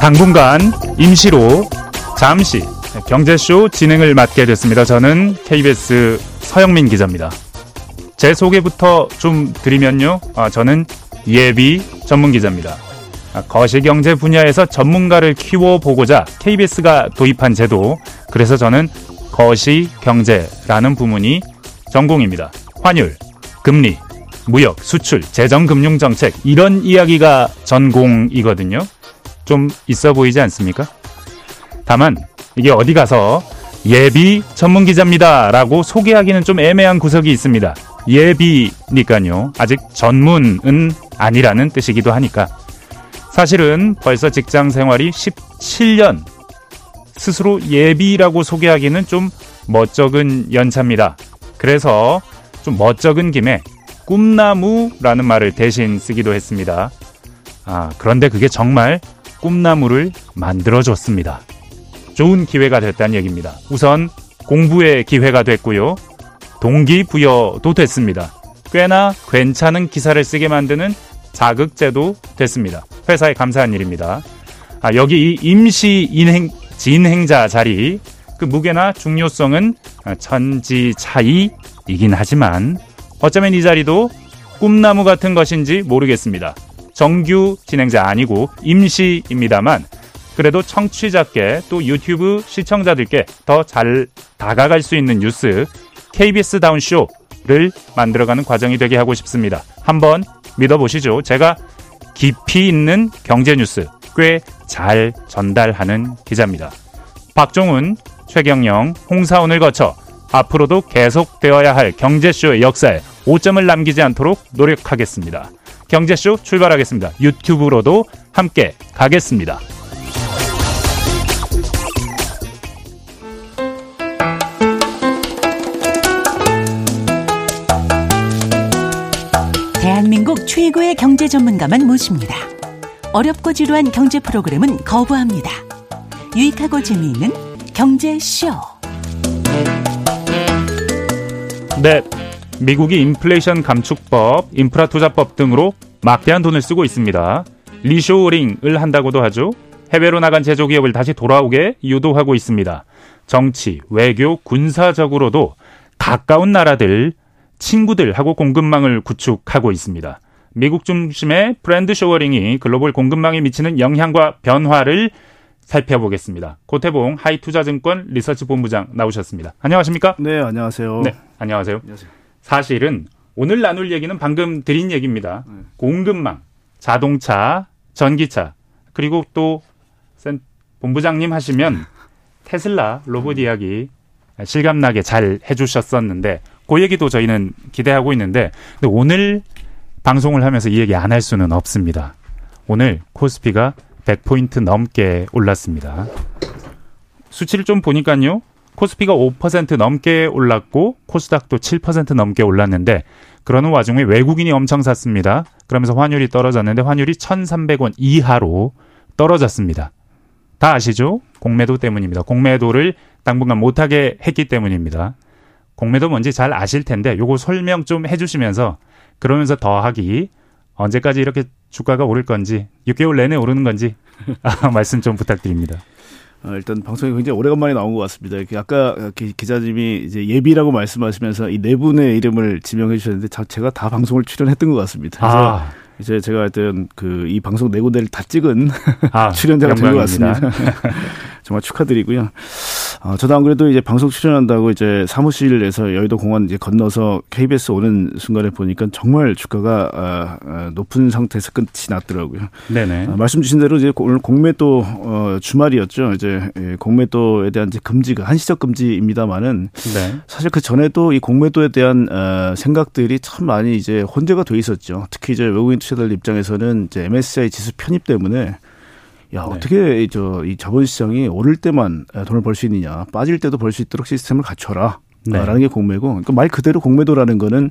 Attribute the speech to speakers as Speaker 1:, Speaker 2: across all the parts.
Speaker 1: 당분간 임시로 잠시 경제쇼 진행을 맡게 됐습니다. 저는 KBS 서영민 기자입니다. 제 소개부터 좀 드리면요. 아, 저는 예비 전문 기자입니다. 아, 거시경제 분야에서 전문가를 키워보고자 KBS가 도입한 제도. 그래서 저는 거시경제라는 부문이 전공입니다. 환율, 금리, 무역, 수출, 재정, 금융 정책 이런 이야기가 전공이거든요. 좀 있어 보이지 않습니까? 다만 이게 어디 가서 예비 전문 기자입니다 라고 소개하기는 좀 애매한 구석이 있습니다. 예비니까요. 아직 전문은 아니라는 뜻이기도 하니까. 사실은 벌써 직장 생활이 17년 스스로 예비라고 소개하기는 좀 멋쩍은 연차입니다. 그래서 좀 멋쩍은 김에 꿈나무라는 말을 대신 쓰기도 했습니다. 아, 그런데 그게 정말 꿈나무를 만들어줬습니다. 좋은 기회가 됐다는 얘기입니다. 우선 공부의 기회가 됐고요. 동기부여도 됐습니다. 꽤나 괜찮은 기사를 쓰게 만드는 자극제도 됐습니다. 회사에 감사한 일입니다. 아, 여기 이 임시 인행, 진행자 자리, 그 무게나 중요성은 천지 차이이긴 하지만 어쩌면 이 자리도 꿈나무 같은 것인지 모르겠습니다. 정규 진행자 아니고 임시입니다만 그래도 청취자께 또 유튜브 시청자들께 더 잘 다가갈 수 있는 뉴스 KBS 다운 쇼를 만들어가는 과정이 되게 하고 싶습니다. 한번 믿어보시죠. 제가 깊이 있는 경제 뉴스 꽤 잘 전달하는 기자입니다. 박종훈, 최경영, 홍사원을 거쳐 앞으로도 계속되어야 할 경제쇼의 역사에 오점을 남기지 않도록 노력하겠습니다. 경제쇼 출발하겠습니다. 유튜브로도 함께 가겠습니다.
Speaker 2: 대한민국 최고의 경제 전문가만 모십니다. 어렵고 지루한 경제 프로그램은 거부합니다. 유익하고 재미있는 경제쇼.
Speaker 1: 네. 미국이 인플레이션 감축법, 인프라 투자법 등으로 막대한 돈을 쓰고 있습니다. reshoring을 한다고도 하죠. 해외로 나간 제조기업을 다시 돌아오게 유도하고 있습니다. 정치, 외교, 군사적으로도 가까운 나라들, 친구들하고 공급망을 구축하고 있습니다. 미국 중심의 friend shoring이 글로벌 공급망에 미치는 영향과 변화를 살펴보겠습니다. 고태봉 하이투자증권 리서치 본부장 나오셨습니다. 안녕하십니까?
Speaker 3: 네, 안녕하세요. 네,
Speaker 1: 안녕하세요. 안녕하세요. 사실은 오늘 나눌 얘기는 방금 드린 얘기입니다. 네. 공급망, 자동차, 전기차, 그리고 또 본부장님 하시면 테슬라 로봇 이야기 실감나게 잘 해주셨었는데 그 얘기도 저희는 기대하고 있는데 근데 오늘 방송을 하면서 이 얘기 안 할 수는 없습니다. 오늘 코스피가 100포인트 넘게 올랐습니다. 수치를 좀 보니까요. 코스피가 5% 넘게 올랐고 코스닥도 7% 넘게 올랐는데 그러는 와중에 외국인이 엄청 샀습니다. 그러면서 환율이 떨어졌는데 환율이 1,300원 이하로 떨어졌습니다. 다 아시죠? 공매도 때문입니다. 공매도를 당분간 못하게 했기 때문입니다. 공매도 뭔지 잘 아실 텐데 요거 설명 좀 해주시면서 그러면서 더하기 언제까지 이렇게 주가가 오를 건지 6개월 내내 오르는 건지 말씀 좀 부탁드립니다.
Speaker 3: 어, 일단 방송이 굉장히 오래간만에 나온 것 같습니다. 아까 기자님이 이제 예비라고 말씀하시면서 이 네 분의 이름을 지명해 주셨는데 제가 다 방송을 출연했던 것 같습니다. 그래서 아. 이제 제가 하여튼 그 이 방송 네 군데를 다 찍은 아, 출연자가 된 것 같습니다. 정말 축하드리고요. 어, 저도 안 그래도 이제 방송 출연한다고 이제 사무실에서 여의도 공원 이제 건너서 KBS 오는 순간에 보니까 정말 주가가 어, 어, 높은 상태에서 끝이 났더라고요. 네네. 어, 말씀 주신 대로 이제 오늘 공매도 어, 주말이었죠. 이제 예, 공매도에 대한 이제 금지가 한시적 금지입니다만은 네. 사실 그 전에도 이 공매도에 대한 어, 생각들이 참 많이 이제 혼재가 돼 있었죠. 특히 이제 외국인 투자들 입장에서는 이제 MSCI 지수 편입 때문에 야 네. 어떻게 저 이 자본 시장이 오를 때만 돈을 벌 수 있느냐 빠질 때도 벌 수 있도록 시스템을 갖춰라 네. 라는 게 공매고 그러니까 말 그대로 공매도라는 거는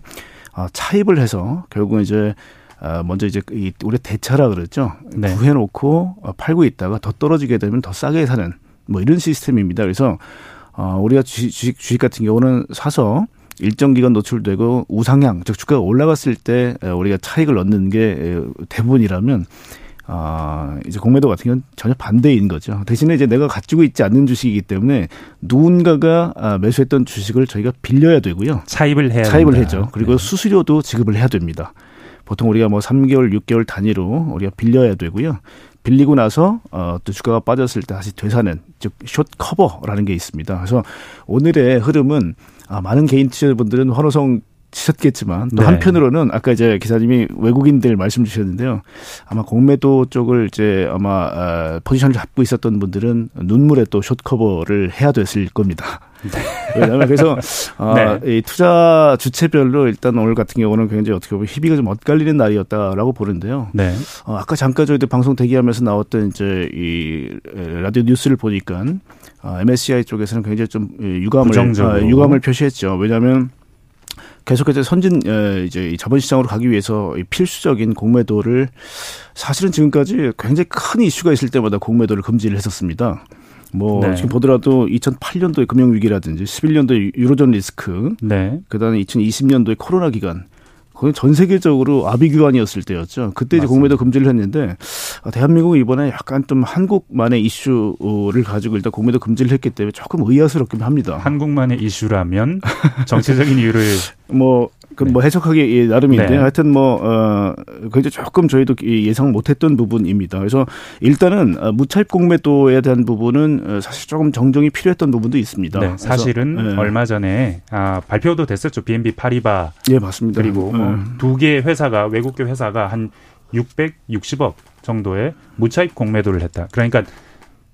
Speaker 3: 아, 차입을 해서 결국은 이제 아, 먼저 이제 이 우리 대차라 그랬죠 네. 구해놓고 어, 팔고 있다가 더 떨어지게 되면 더 싸게 사는 뭐 이런 시스템입니다. 그래서 어, 우리가 주식, 주식 같은 경우는 사서 일정 기간 노출되고 우상향 즉 주가가 올라갔을 때 우리가 차익을 얻는 게 대부분이라면 아, 이제 공매도 같은 경우는 전혀 반대인 거죠. 대신에 이제 내가 가지고 있지 않는 주식이기 때문에 누군가가 아, 매수했던 주식을 저희가 빌려야 되고요.
Speaker 1: 차입을 해야
Speaker 3: 차입을 된다. 해죠. 그리고 네. 수수료도 지급을 해야 됩니다. 보통 우리가 뭐 3개월, 6개월 단위로 우리가 빌려야 되고요. 빌리고 나서 어, 또 주가가 빠졌을 때 다시 되사는 즉숏 커버라는 게 있습니다. 그래서 오늘의 흐름은 아, 많은 개인 투자자분들은 환호성 치셨겠지만 또 네. 한편으로는 아까 이제 기사님이 외국인들 말씀 주셨는데요. 아마 공매도 쪽을 이제 아마 어, 포지션을 잡고 있었던 분들은 눈물에 또 숏커버를 해야 됐을 겁니다. 네. 왜냐하면 그래서 어, 네. 이 투자 주체별로 일단 오늘 같은 경우는 굉장히 어떻게 보면 희비가 좀 엇갈리는 날이었다라고 보는데요. 네. 어, 아까 잠깐 저희들 방송 대기하면서 나왔던 이제 이 라디오 뉴스를 보니까 어, MSCI 쪽에서는 굉장히 좀 유감을 어, 유감을 표시했죠. 왜냐하면 계속해서 선진 이제 자본시장으로 가기 위해서 필수적인 공매도를 사실은 지금까지 굉장히 큰 이슈가 있을 때마다 공매도를 금지를 했었습니다. 뭐 네. 지금 보더라도 2008년도의 금융 위기라든지 11년도의 유로존 리스크, 네. 그다음에 2020년도의 코로나 기간 거의 전 세계적으로 아비규환이었을 때였죠. 그때 이제 공매도 금지를 했는데 아, 대한민국은 이번에 약간 좀 한국만의 이슈를 가지고 일단 공매도 금지를 했기 때문에 조금 의아스럽긴 합니다.
Speaker 1: 한국만의 이슈라면 정치적인 이유를
Speaker 3: 뭐 그뭐 네. 해석하기 나름인데 네. 하여튼 뭐 어, 굉장히 조금 저희도 예상 못했던 부분입니다. 그래서 일단은 어, 무차입 공매도에 대한 부분은 어, 사실 조금 정정이 필요했던 부분도 있습니다.
Speaker 1: 네, 사실은 네. 얼마 전에 아, 발표도 됐었죠. BNB 파리바.
Speaker 3: 예, 맞습니다.
Speaker 1: 그리고 뭐 네. 두개 회사가 외국계 회사가 한 660억 정도의 무차입 공매도를 했다. 그러니까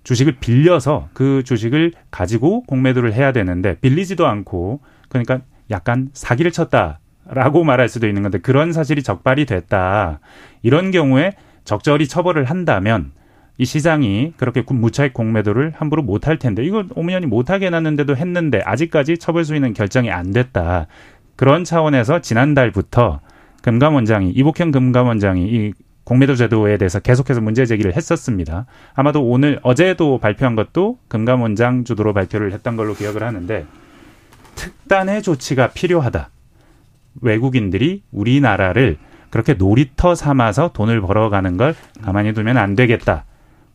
Speaker 1: 주식을 빌려서 그 주식을 가지고 공매도를 해야 되는데 빌리지도 않고 그러니까 약간 사기를 쳤다. 라고 말할 수도 있는 건데 그런 사실이 적발이 됐다. 이런 경우에 적절히 처벌을 한다면 이 시장이 그렇게 무차익 공매도를 함부로 못 할 텐데 이거 오미연이 못하게 해놨는데도 했는데 아직까지 처벌 수위는 결정이 안 됐다. 그런 차원에서 지난달부터 금감원장이 이복현 금감원장이 이 공매도 제도에 대해서 계속해서 문제 제기를 했었습니다. 아마도 오늘 어제도 발표한 것도 금감원장 주도로 발표를 했던 걸로 기억을 하는데 특단의 조치가 필요하다. 외국인들이 우리나라를 그렇게 놀이터 삼아서 돈을 벌어가는 걸 가만히 두면 안 되겠다.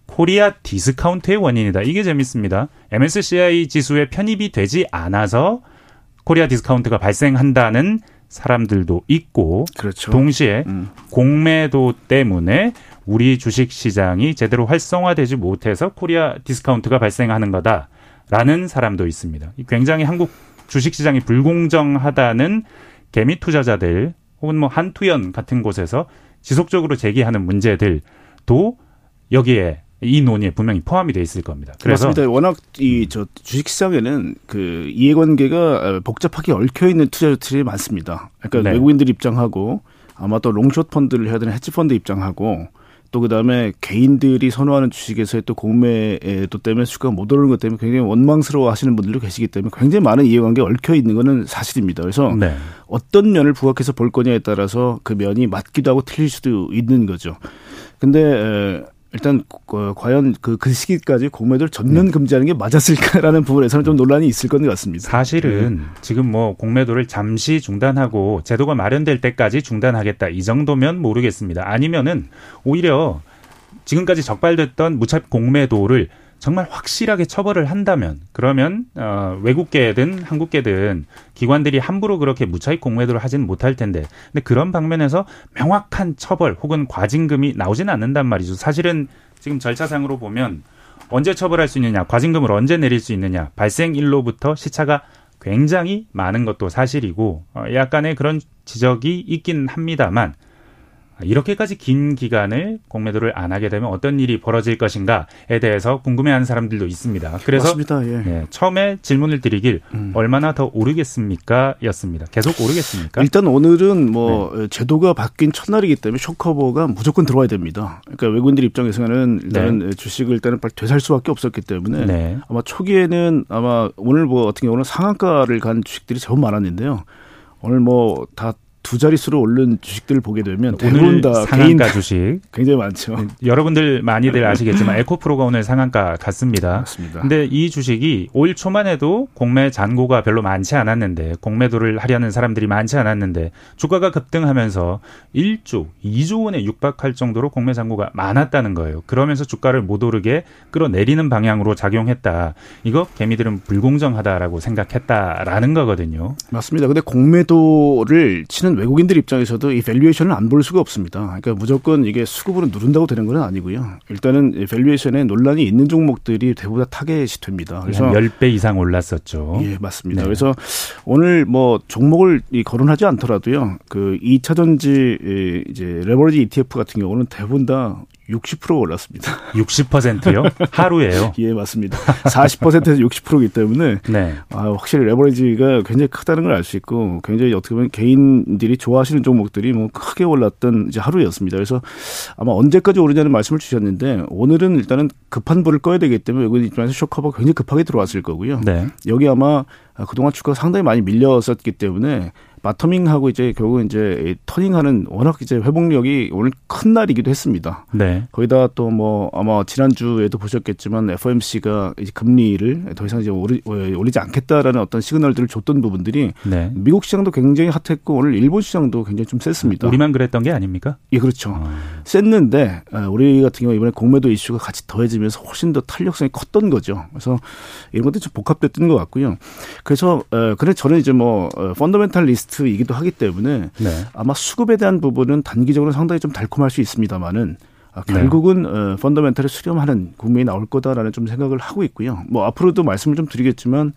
Speaker 1: 코리아 디스카운트의 원인이다. 이게 재밌습니다. MSCI 지수에 편입이 되지 않아서 코리아 디스카운트가 발생한다는 사람들도 있고 그렇죠. 동시에 음. 공매도 때문에 우리 주식 시장이 제대로 활성화되지 못해서 코리아 디스카운트가 발생하는 거다라는 사람도 있습니다. 굉장히 한국 주식 시장이 불공정하다는 개미 투자자들 혹은 뭐 한투연 같은 곳에서 지속적으로 제기하는 문제들도 여기에 이 논의에 분명히 포함이 돼 있을 겁니다.
Speaker 3: 그래서 맞습니다. 워낙 이 저 주식 시장에는 그 이해관계가 복잡하게 얽혀 있는 투자자들이 많습니다. 그러니까 네. 외국인들 입장하고 아마 또 롱숏 펀드를 해야 되는 헤지 펀드 입장하고 또 그다음에 개인들이 선호하는 주식에서의 또 공매도 때문에 주가가 못 오르는 것 때문에 굉장히 원망스러워 하시는 분들도 계시기 때문에 굉장히 많은 이해관계가 얽혀 있는 거는 사실입니다. 그래서 네. 어떤 면을 부각해서 볼 거냐에 따라서 그 면이 맞기도 하고 틀릴 수도 있는 거죠. 근데 일단 어, 과연 그, 그 시기까지 공매도를 전면 네. 금지하는 게 맞았을까라는 부분에서는 좀 논란이 있을 것 같습니다.
Speaker 1: 사실은 네. 지금 뭐 공매도를 잠시 중단하고 제도가 마련될 때까지 중단하겠다 이 정도면 모르겠습니다. 아니면은 오히려 지금까지 적발됐던 무차입 공매도를 정말 확실하게 처벌을 한다면 그러면 어 외국계든 한국계든 기관들이 함부로 그렇게 무차익 공매도를 하지는 못할 텐데 근데 그런 방면에서 명확한 처벌 혹은 과징금이 나오지는 않는단 말이죠. 사실은 지금 절차상으로 보면 언제 처벌할 수 있느냐, 과징금을 언제 내릴 수 있느냐, 발생일로부터 시차가 굉장히 많은 것도 사실이고 어 약간의 그런 지적이 있긴 합니다만 이렇게까지 긴 기간을 공매도를 안 하게 되면 어떤 일이 벌어질 것인가에 대해서 궁금해하는 사람들도 있습니다. 그래서. 예. 예, 처음에 질문을 드리길 음. 얼마나 더 오르겠습니까?였습니다. 계속 오르겠습니까?
Speaker 3: 일단 오늘은 뭐 네. 제도가 바뀐 첫날이기 때문에 쇼커버가 무조건 들어와야 됩니다. 그러니까 외국인들 입장에서는 일단은 네. 주식을 일단은 빨리 되살 수밖에 없었기 때문에 네. 아마 초기에는 아마 오늘 뭐 같은 경우는 상한가를 간 주식들이 제법 많았는데요. 오늘 뭐 다 두 자릿수로 오른 주식들을 보게 되면 대부분 다
Speaker 1: 상한가 주식
Speaker 3: 굉장히 많죠. 네,
Speaker 1: 여러분들 많이들 아시겠지만 에코프로가 오늘 상한가 갔습니다.
Speaker 3: 맞습니다.
Speaker 1: 근데 이 주식이 올 초만 해도 공매 잔고가 별로 많지 않았는데 공매도를 하려는 사람들이 많지 않았는데 주가가 급등하면서 1조, 2조 원에 육박할 정도로 공매 잔고가 많았다는 거예요. 그러면서 주가를 못 오르게 끌어내리는 방향으로 작용했다. 이거 개미들은 불공정하다라고 생각했다라는 거거든요.
Speaker 3: 맞습니다. 근데 공매도를 치는 외국인들 입장에서도 이 valuation을 안 볼 수가 없습니다. 그러니까 무조건 이게 수급으로 누른다고 되는 건 아니고요. 일단은 valuation에 논란이 있는 종목들이 대부분 다 타겟이 됩니다.
Speaker 1: 그래서 10배 이상 올랐었죠.
Speaker 3: 예, 맞습니다. 네. 그래서 오늘 뭐 종목을 거론하지 않더라도요. 그 2차 전지 이제 레버리지 ETF 같은 경우는 대부분 다 60% 올랐습니다.
Speaker 1: 60%요? 하루에요?
Speaker 3: 예, 맞습니다. 40%에서 60%이기 때문에 네. 아, 확실히 레버리지가 굉장히 크다는 걸 알 수 있고 굉장히 어떻게 보면 개인들이 좋아하시는 종목들이 뭐 크게 올랐던 이제 하루였습니다. 그래서 아마 언제까지 오르냐는 말씀을 주셨는데 오늘은 일단은 급한 불을 꺼야 되기 때문에 외국인 입장에서 쇼커버가 굉장히 급하게 들어왔을 거고요. 네. 여기 아마 그동안 주가가 상당히 많이 밀렸었기 때문에 마터밍하고 이제 결국 이제 터닝하는 워낙 이제 회복력이 오늘 큰 날이기도 했습니다. 네. 거기다 또 뭐 아마 지난주에도 보셨겠지만 FOMC가 이제 금리를 더 이상 이제 오르, 올리지 않겠다라는 어떤 시그널들을 줬던 부분들이 네. 미국 시장도 굉장히 핫했고 오늘 일본 시장도 굉장히 좀 셌습니다.
Speaker 1: 우리만 그랬던 게 아닙니까?
Speaker 3: 예, 그렇죠. 어. 셌는데 아, 우리 같은 경우 이번에 공매도 이슈가 같이 더해지면서 훨씬 더 탄력성이 컸던 거죠. 그래서 이런 것도 좀 복합됐던 것 같고요. 그래서 어, 그래 저는 이제 뭐 펀더멘탈 리스트 리스트이기도 하기 때문에 네. 아마 수급에 대한 부분은 단기적으로 상당히 좀 달콤할 수 있습니다만은 아, 결국은 네. 어, 펀더멘탈을 수렴하는 국면이 나올 거다라는 좀 생각을 하고 있고요. 뭐 앞으로도 말씀을 좀 드리겠지만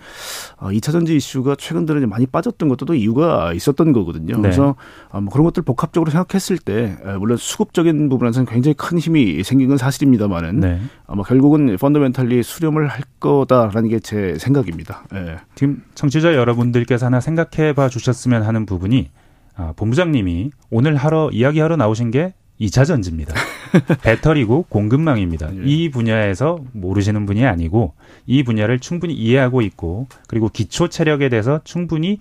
Speaker 3: 어, 2차 전지 이슈가 최근 들어 많이 빠졌던 것도 또 이유가 있었던 거거든요. 네. 그래서 어, 뭐 그런 것들 복합적으로 생각했을 때 어, 물론 수급적인 부분에서는 굉장히 큰 힘이 생긴 건 사실입니다만은 네. 아마 결국은 펀더멘탈리 수렴을 할 거다라는 게 제 생각입니다. 예.
Speaker 1: 지금 청취자 여러분들께서 하나 생각해 봐 주셨으면 하는 부분이 아, 본부장님이 오늘 하러 이야기하러 나오신 게 2차 전지입니다. 배터리고 공급망입니다. 예. 이 분야에서 모르시는 분이 아니고 이 분야를 충분히 이해하고 있고 그리고 기초 체력에 대해서 충분히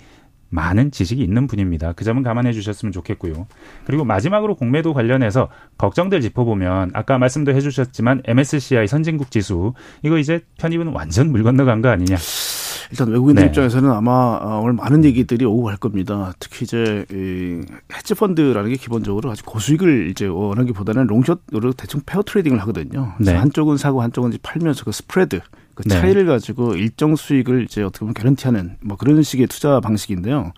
Speaker 1: 많은 지식이 있는 분입니다. 그 점은 감안해 주셨으면 좋겠고요. 그리고 마지막으로 공매도 관련해서 걱정들 짚어보면 아까 말씀도 해주셨지만 MSCI 선진국 지수 이거 이제 편입은 완전 물 건너간 거 아니냐.
Speaker 3: 일단 외국인들 네. 입장에서는 아마 어, 오늘 많은 얘기들이 오고 갈 겁니다. 특히 이제 이 헤지 펀드라는 게 기본적으로 아주 고수익을 이제 원하기보다는 long short으로 대충 pair trading을 하거든요. 네. 한쪽은 사고 한쪽은 팔면서 그 스프레드 그 네. 차이를 네. 가지고 일정 수익을 이제 어떻게 보면 guarantee하는 뭐 그런 식의 투자 방식인데요.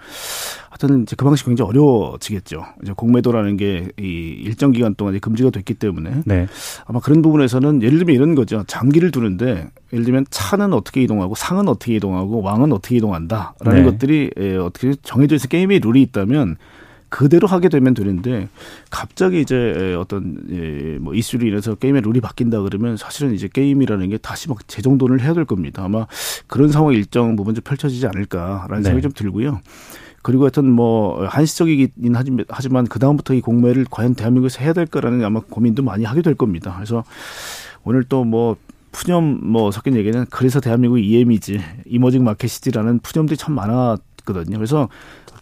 Speaker 3: 하여튼 이제 그 방식 이 굉장히 어려워지겠죠. 이제 공매도라는 게 이 일정 기간 동안 이제 금지가 됐기 때문에 네. 아마 그런 부분에서는 예를 들면 이런 거죠. 장기를 두는데 예를 들면 차는 어떻게 이동하고 상은 어떻게 이동하고 왕은 어떻게 이동한다라는 네. 것들이 예, 어떻게 정해져 있어 게임의 룰이 있다면 그대로 하게 되면 되는데 갑자기 이제 어떤 예, 뭐 이슈로 인해서 게임의 룰이 바뀐다 그러면 사실은 이제 게임이라는 게 다시 막 재정돈을 해야 될 겁니다. 아마 그런 상황이 일정 부분 좀 펼쳐지지 않을까라는 네. 생각이 좀 들고요. 그리고 하여튼 뭐 한시적이긴 하지만 그 다음부터 이 공매를 과연 대한민국에서 해야 될까라는 아마 고민도 많이 하게 될 겁니다. 그래서 오늘 또뭐 푸념 뭐 섞인 얘기는 그래서 대한민국 EM이지 이머징 마켓이지라는 푸념들이 참 많았거든요. 그래서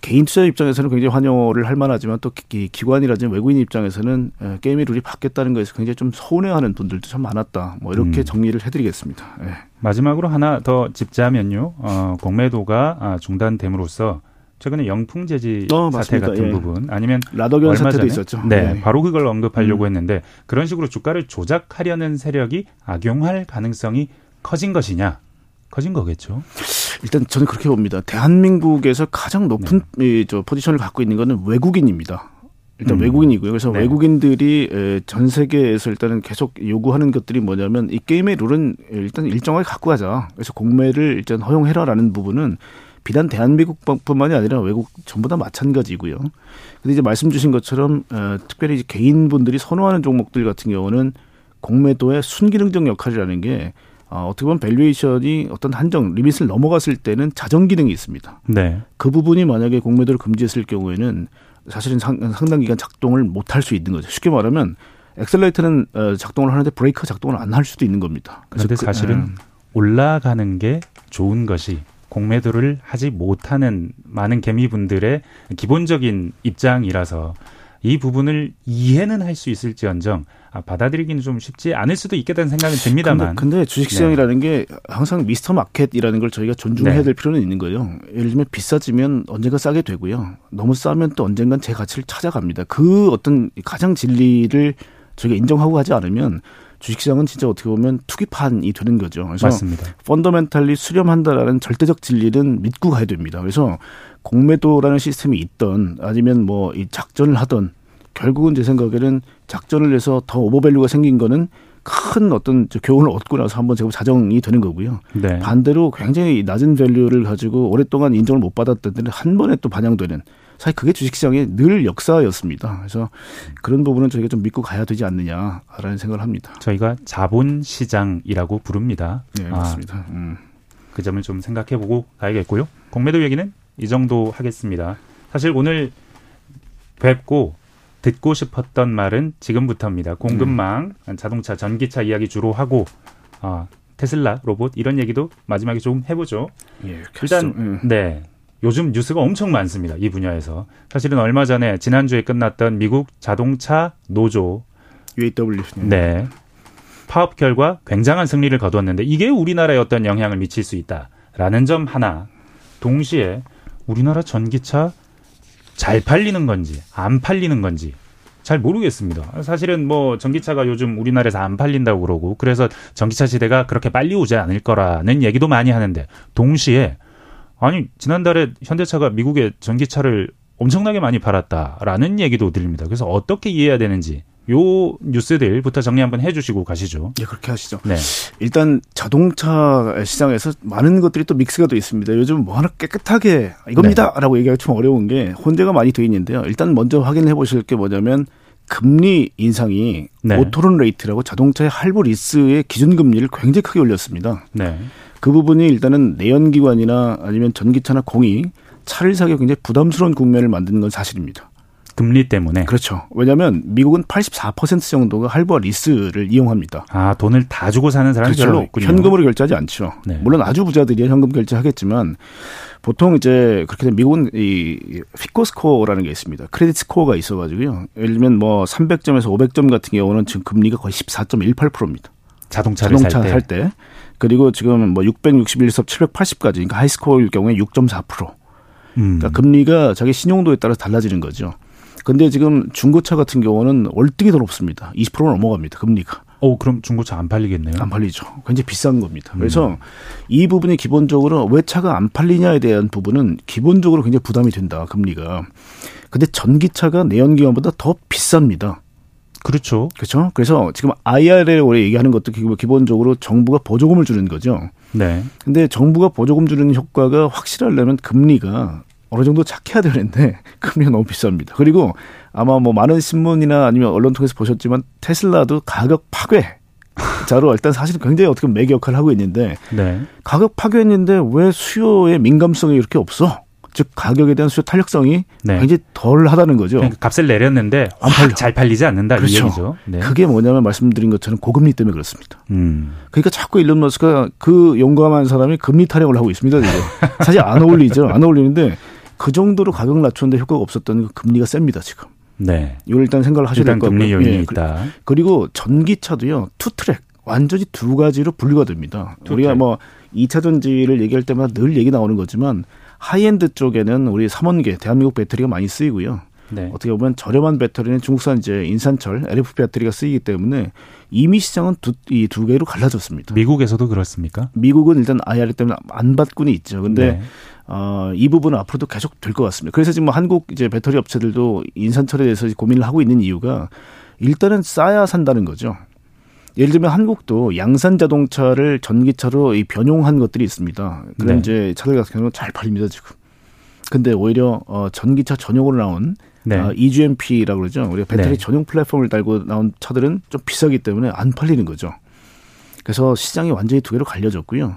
Speaker 3: 개인 투자 입장에서는 굉장히 환영을 할 만하지만 또 기관이라든지 외국인 입장에서는 게임의 룰이 바뀌었다는 것에서 굉장히 좀 서운해하는 분들도 참 많았다. 뭐 이렇게 음. 정리를 해드리겠습니다. 네.
Speaker 1: 마지막으로 하나 더 짚자면요. 어, 공매도가 아, 중단됨으로써 최근에 영풍 재지 어, 사태 같은 예. 부분 아니면
Speaker 3: 라더견 사태도 있었죠.
Speaker 1: 네, 네, 바로 그걸 언급하려고 음. 했는데 그런 식으로 주가를 조작하려는 세력이 악용할 가능성이 커진 것이냐? 커진 거겠죠.
Speaker 3: 일단 저는 그렇게 봅니다. 대한민국에서 가장 높은 네. 저 포지션을 갖고 있는 거는 외국인입니다. 일단 음. 외국인이고요. 그래서 네. 외국인들이 전 세계에서 일단은 계속 요구하는 것들이 뭐냐면 이 게임의 룰은 일단 일정하게 갖고 가자. 그래서 공매를 일단 허용해라라는 부분은 비단 대한민국뿐만이 아니라 외국 전부 다 마찬가지고요. 근데 이제 말씀 주신 것처럼 어, 특별히 이제 개인분들이 선호하는 종목들 같은 경우는 공매도의 순기능적 역할이라는 게 어, 어떻게 보면 valuation이 어떤 한정 limit을 넘어갔을 때는 자정 기능이 있습니다. 네. 그 부분이 만약에 공매도를 금지했을 경우에는 사실은 상, 당 기간 작동을 못 할 수 있는 거죠. 쉽게 말하면 엑셀레이터는 어, 작동을 하는데 브레이크 작동을 안 할 수도 있는 겁니다.
Speaker 1: 그런데 그, 사실은 음. 올라가는 게 좋은 것이 공매도를 하지 못하는 많은 개미분들의 기본적인 입장이라서 이 부분을 이해는 할 수 있을지언정 아, 받아들이기는 좀 쉽지 않을 수도 있겠다는 생각은 듭니다만.
Speaker 3: 근데, 근데 주식시장이라는 네. 게 항상 미스터 마켓이라는 걸 저희가 존중해야 네. 될 필요는 있는 거예요. 예를 들면 비싸지면 언젠가 싸게 되고요. 너무 싸면 또 언젠간 제 가치를 찾아갑니다. 그 어떤 가장 진리를 저희가 인정하고 하지 않으면 주식시장은 진짜 어떻게 보면 투기판이 되는 거죠.
Speaker 1: 그래서 맞습니다.
Speaker 3: fundamental에 수렴한다라는 절대적 진리는 믿고 가야 됩니다. 그래서 공매도라는 시스템이 있던 아니면 뭐 이 작전을 하던 결국은 제 생각에는 작전을 해서 더 overvalue가 생긴 거는 큰 어떤 교훈을 얻고 나서 한번 제가 자정이 되는 거고요. 네. 반대로 굉장히 낮은 value를 가지고 오랫동안 인정을 못 받았던 데는 한 번에 또 반영되는 사실 그게 주식시장의 늘 역사였습니다. 그래서 그런 부분은 저희가 좀 믿고 가야 되지 않느냐라는 생각을 합니다.
Speaker 1: 저희가 자본시장이라고 부릅니다.
Speaker 3: 네, 맞습니다. 아,
Speaker 1: 음. 그 점을 좀 생각해 보고 가야겠고요. 공매도 얘기는 이 정도 하겠습니다. 사실 오늘 뵙고 듣고 싶었던 말은 지금부터입니다. 공급망, 음. 자동차, 전기차 이야기 주로 하고 어, 테슬라, 로봇 이런 얘기도 마지막에 좀 해보죠.
Speaker 3: 예,
Speaker 1: 일단 음. 네 요즘 뉴스가 엄청 많습니다. 이 분야에서 사실은 얼마 전에 지난주에 끝났던 미국 자동차 노조
Speaker 3: UAW
Speaker 1: 네 파업 결과 굉장한 승리를 거두었는데 이게 우리나라에 어떤 영향을 미칠 수 있다라는 점 하나 동시에 우리나라 전기차 잘 팔리는 건지 안 팔리는 건지 잘 모르겠습니다. 사실은 뭐 전기차가 요즘 우리나라에서 안 팔린다고 그러고 그래서 전기차 시대가 그렇게 빨리 오지 않을 거라는 얘기도 많이 하는데 동시에 아니 지난달에 현대차가 미국에 전기차를 엄청나게 많이 팔았다라는 얘기도 들립니다. 그래서 어떻게 이해해야 되는지 요 뉴스들부터 정리 한번 해주시고 가시죠.
Speaker 3: 예, 그렇게 하시죠. 네. 일단 자동차 시장에서 많은 것들이 또 믹스가 돼 있습니다. 요즘 뭐 하나 깨끗하게 이겁니다라고 네. 얘기하기 좀 어려운 게 혼재가 많이 돼 있는데요. 일단 먼저 확인해 보실 게 뭐냐면 금리 인상이 네. auto loan rate라고 자동차의 할부 리스의 기준 금리를 굉장히 크게 올렸습니다. 네. 그 부분이 일단은 내연기관이나 아니면 전기차나 공히 차를 사기 굉장히 부담스러운 국면을 만드는 건 사실입니다.
Speaker 1: 금리 때문에.
Speaker 3: 그렇죠. 왜냐하면 미국은 84% 정도가 할부와 리스를 이용합니다.
Speaker 1: 아 돈을 다 주고 사는 사람이 그렇죠. 별로 없군요.
Speaker 3: 현금으로 결제하지 않죠. 네. 물론 아주 부자들이 현금 결제하겠지만 보통 이제 그렇게 되면 미국은 이 FICO score라는 게 있습니다. credit score가 있어가지고요. 예를 들면 뭐 300점에서 500점 같은 경우는 지금 금리가 거의 14.18%입니다.
Speaker 1: 자동차를
Speaker 3: 자동차
Speaker 1: 살 때.
Speaker 3: 살 때. 그리고 지금 뭐 661에서 780까지, 그러니까 하이스코어일 경우에 6.4%. 음. 그러니까 금리가 자기 신용도에 따라서 달라지는 거죠. 근데 지금 중고차 같은 경우는 월등히 더 높습니다. 20% 넘어갑니다. 금리가.
Speaker 1: 어, 그럼 중고차 안 팔리겠네요.
Speaker 3: 안 팔리죠. 굉장히 비싼 겁니다. 그래서 음. 이 부분이 기본적으로 왜 차가 안 팔리냐에 대한 부분은 기본적으로 굉장히 부담이 된다. 금리가. 근데 전기차가 내연기관보다 더 비쌉니다.
Speaker 1: 그렇죠.
Speaker 3: 그렇죠. 그래서 지금 IRA 올해 얘기하는 것도 기본적으로 정부가 보조금을 주는 거죠.
Speaker 1: 네.
Speaker 3: 근데 정부가 보조금 주는 효과가 확실하려면 금리가 어느 정도 착해야 되는데 금리가 너무 비쌉니다. 그리고 아마 뭐 많은 신문이나 아니면 언론 통해서 보셨지만 테슬라도 가격 파괴 자로 일단 사실 굉장히 어떻게 매개 역할을 하고 있는데 네. 가격 파괴했는데 왜 수요의 민감성이 이렇게 없어? 즉 가격에 대한 수요 탄력성이 네. 굉장히 덜하다는 거죠.
Speaker 1: 그러니까 값을 내렸는데 잘 팔리지 않는다 그렇죠. 이 얘기죠.
Speaker 3: 네. 그게 뭐냐면 말씀드린 것처럼 고금리 때문에 그렇습니다. 음. 그러니까 자꾸 일론 머스크가 그 용감한 사람이 금리 타령을 하고 있습니다. 사실 안 어울리죠. 안 어울리는데 그 정도로 가격 낮추는데 효과가 없었던 그 금리가 셉니다 지금.
Speaker 1: 네.
Speaker 3: 이걸 일단 생각을 하셔야 될 것 같고요.
Speaker 1: 금리 요인이 예. 있다.
Speaker 3: 그리고 전기차도요 two track 완전히 두 가지로 분류가 됩니다. 투 우리가 뭐 2차 전지를 얘기할 때마다 늘 얘기 나오는 거지만 하이엔드 쪽에는 우리 삼원계 대한민국 배터리가 많이 쓰이고요. 네. 어떻게 보면 저렴한 배터리는 중국산 이제 인산철 LFP 배터리가 쓰이기 때문에 이미 시장은 두, 이 두 개로 갈라졌습니다.
Speaker 1: 미국에서도 그렇습니까?
Speaker 3: 미국은 일단 IRA 때문에 안 받고는 있죠. 근데 네. 어, 이 부분은 앞으로도 계속 될 것 같습니다. 그래서 지금 뭐 한국 이제 배터리 업체들도 인산철에 대해서 고민을 하고 있는 이유가 일단은 싸야 산다는 거죠. 예를 들면 한국도 양산 자동차를 전기차로 이 변용한 것들이 있습니다. 그런 네. 이제 차들 같은 경우는 잘 팔립니다 지금. 근데 오히려 어 전기차 전용으로 나온 네. 어, EGMP라고 그러죠. 우리가 배터리 네. 전용 플랫폼을 달고 나온 차들은 좀 비싸기 때문에 안 팔리는 거죠. 그래서 시장이 완전히 두 개로 갈려졌고요.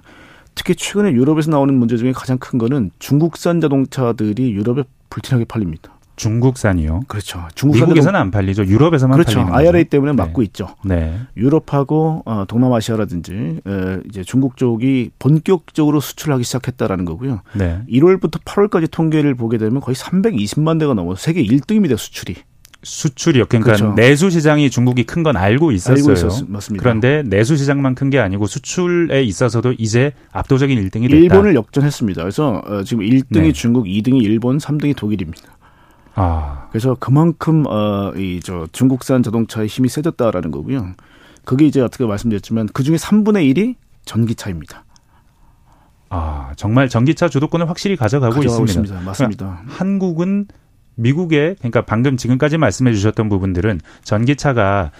Speaker 3: 특히 최근에 유럽에서 나오는 문제 중에 가장 큰 거는 중국산 자동차들이 유럽에 불티나게 팔립니다.
Speaker 1: 중국산이요.
Speaker 3: 그렇죠.
Speaker 1: 미국에서는 안 팔리죠. 유럽에서만
Speaker 3: 그렇죠.
Speaker 1: 팔리는
Speaker 3: IRA 거죠. 때문에 막고
Speaker 1: 네.
Speaker 3: 있죠.
Speaker 1: 네.
Speaker 3: 유럽하고 어, 동남아시아라든지 에, 이제 중국 쪽이 본격적으로 수출하기 시작했다라는 거고요.
Speaker 1: 네.
Speaker 3: 1월부터 8월까지 통계를 보게 되면 거의 320만 대가 넘어 세계 1등입니다 수출이.
Speaker 1: 수출이요. 그러니까
Speaker 3: 그렇죠.
Speaker 1: 내수 시장이 중국이 큰 건 알고 있었어요.
Speaker 3: 알고 있었, 맞습니다.
Speaker 1: 그런데 내수 시장만 큰 게 아니고 수출에 있어서도 이제 압도적인 1등이 됐다.
Speaker 3: 일본을 역전했습니다. 그래서 어, 지금 1등이
Speaker 1: 네.
Speaker 3: 중국, 2등이 일본, 3등이 독일입니다.
Speaker 1: 아,
Speaker 3: 그래서 그만큼 어, 이저 중국산 자동차의 힘이 세졌다라는 거고요. 그게 이제 어떻게 말씀드렸지만 그 중에 3분의 1이 전기차입니다.
Speaker 1: 아, 정말 전기차 주도권을 확실히 가져가고,
Speaker 3: 가져가고
Speaker 1: 있습니다.
Speaker 3: 있습니다. 맞습니다.
Speaker 1: 그러니까 한국은 미국에 그러니까 방금 지금까지 말씀해 주셨던 부분들은 전기차가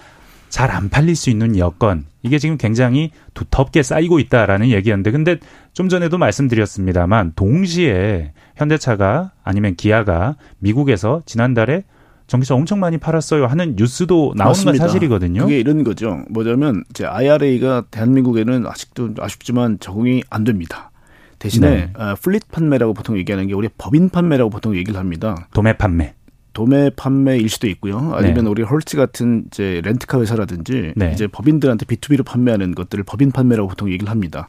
Speaker 1: 잘 안 팔릴 수 있는 여건 이게 지금 굉장히 두텁게 쌓이고 있다라는 얘기였는데 근데 좀 전에도 말씀드렸습니다만 동시에 현대차가 아니면 기아가 미국에서 지난달에 전기차 엄청 많이 팔았어요 하는 뉴스도 나오는 건
Speaker 3: 맞습니다.
Speaker 1: 사실이거든요.
Speaker 3: 그게 이런 거죠. 뭐냐면 이제 IRA가 대한민국에는 아직도 아쉽지만 적응이 안 됩니다. 대신에
Speaker 1: 네.
Speaker 3: 어, fleet 판매라고 보통 얘기하는 게 우리 법인 판매라고 보통 얘기를 합니다.
Speaker 1: 도매 판매.
Speaker 3: 도매 판매일 수도 있고요. 아니면
Speaker 1: 네.
Speaker 3: 우리 Hertz 같은 이제 렌트카 회사라든지
Speaker 1: 네.
Speaker 3: 이제 법인들한테 B2B로 판매하는 것들을 법인 판매라고 보통 얘기를 합니다.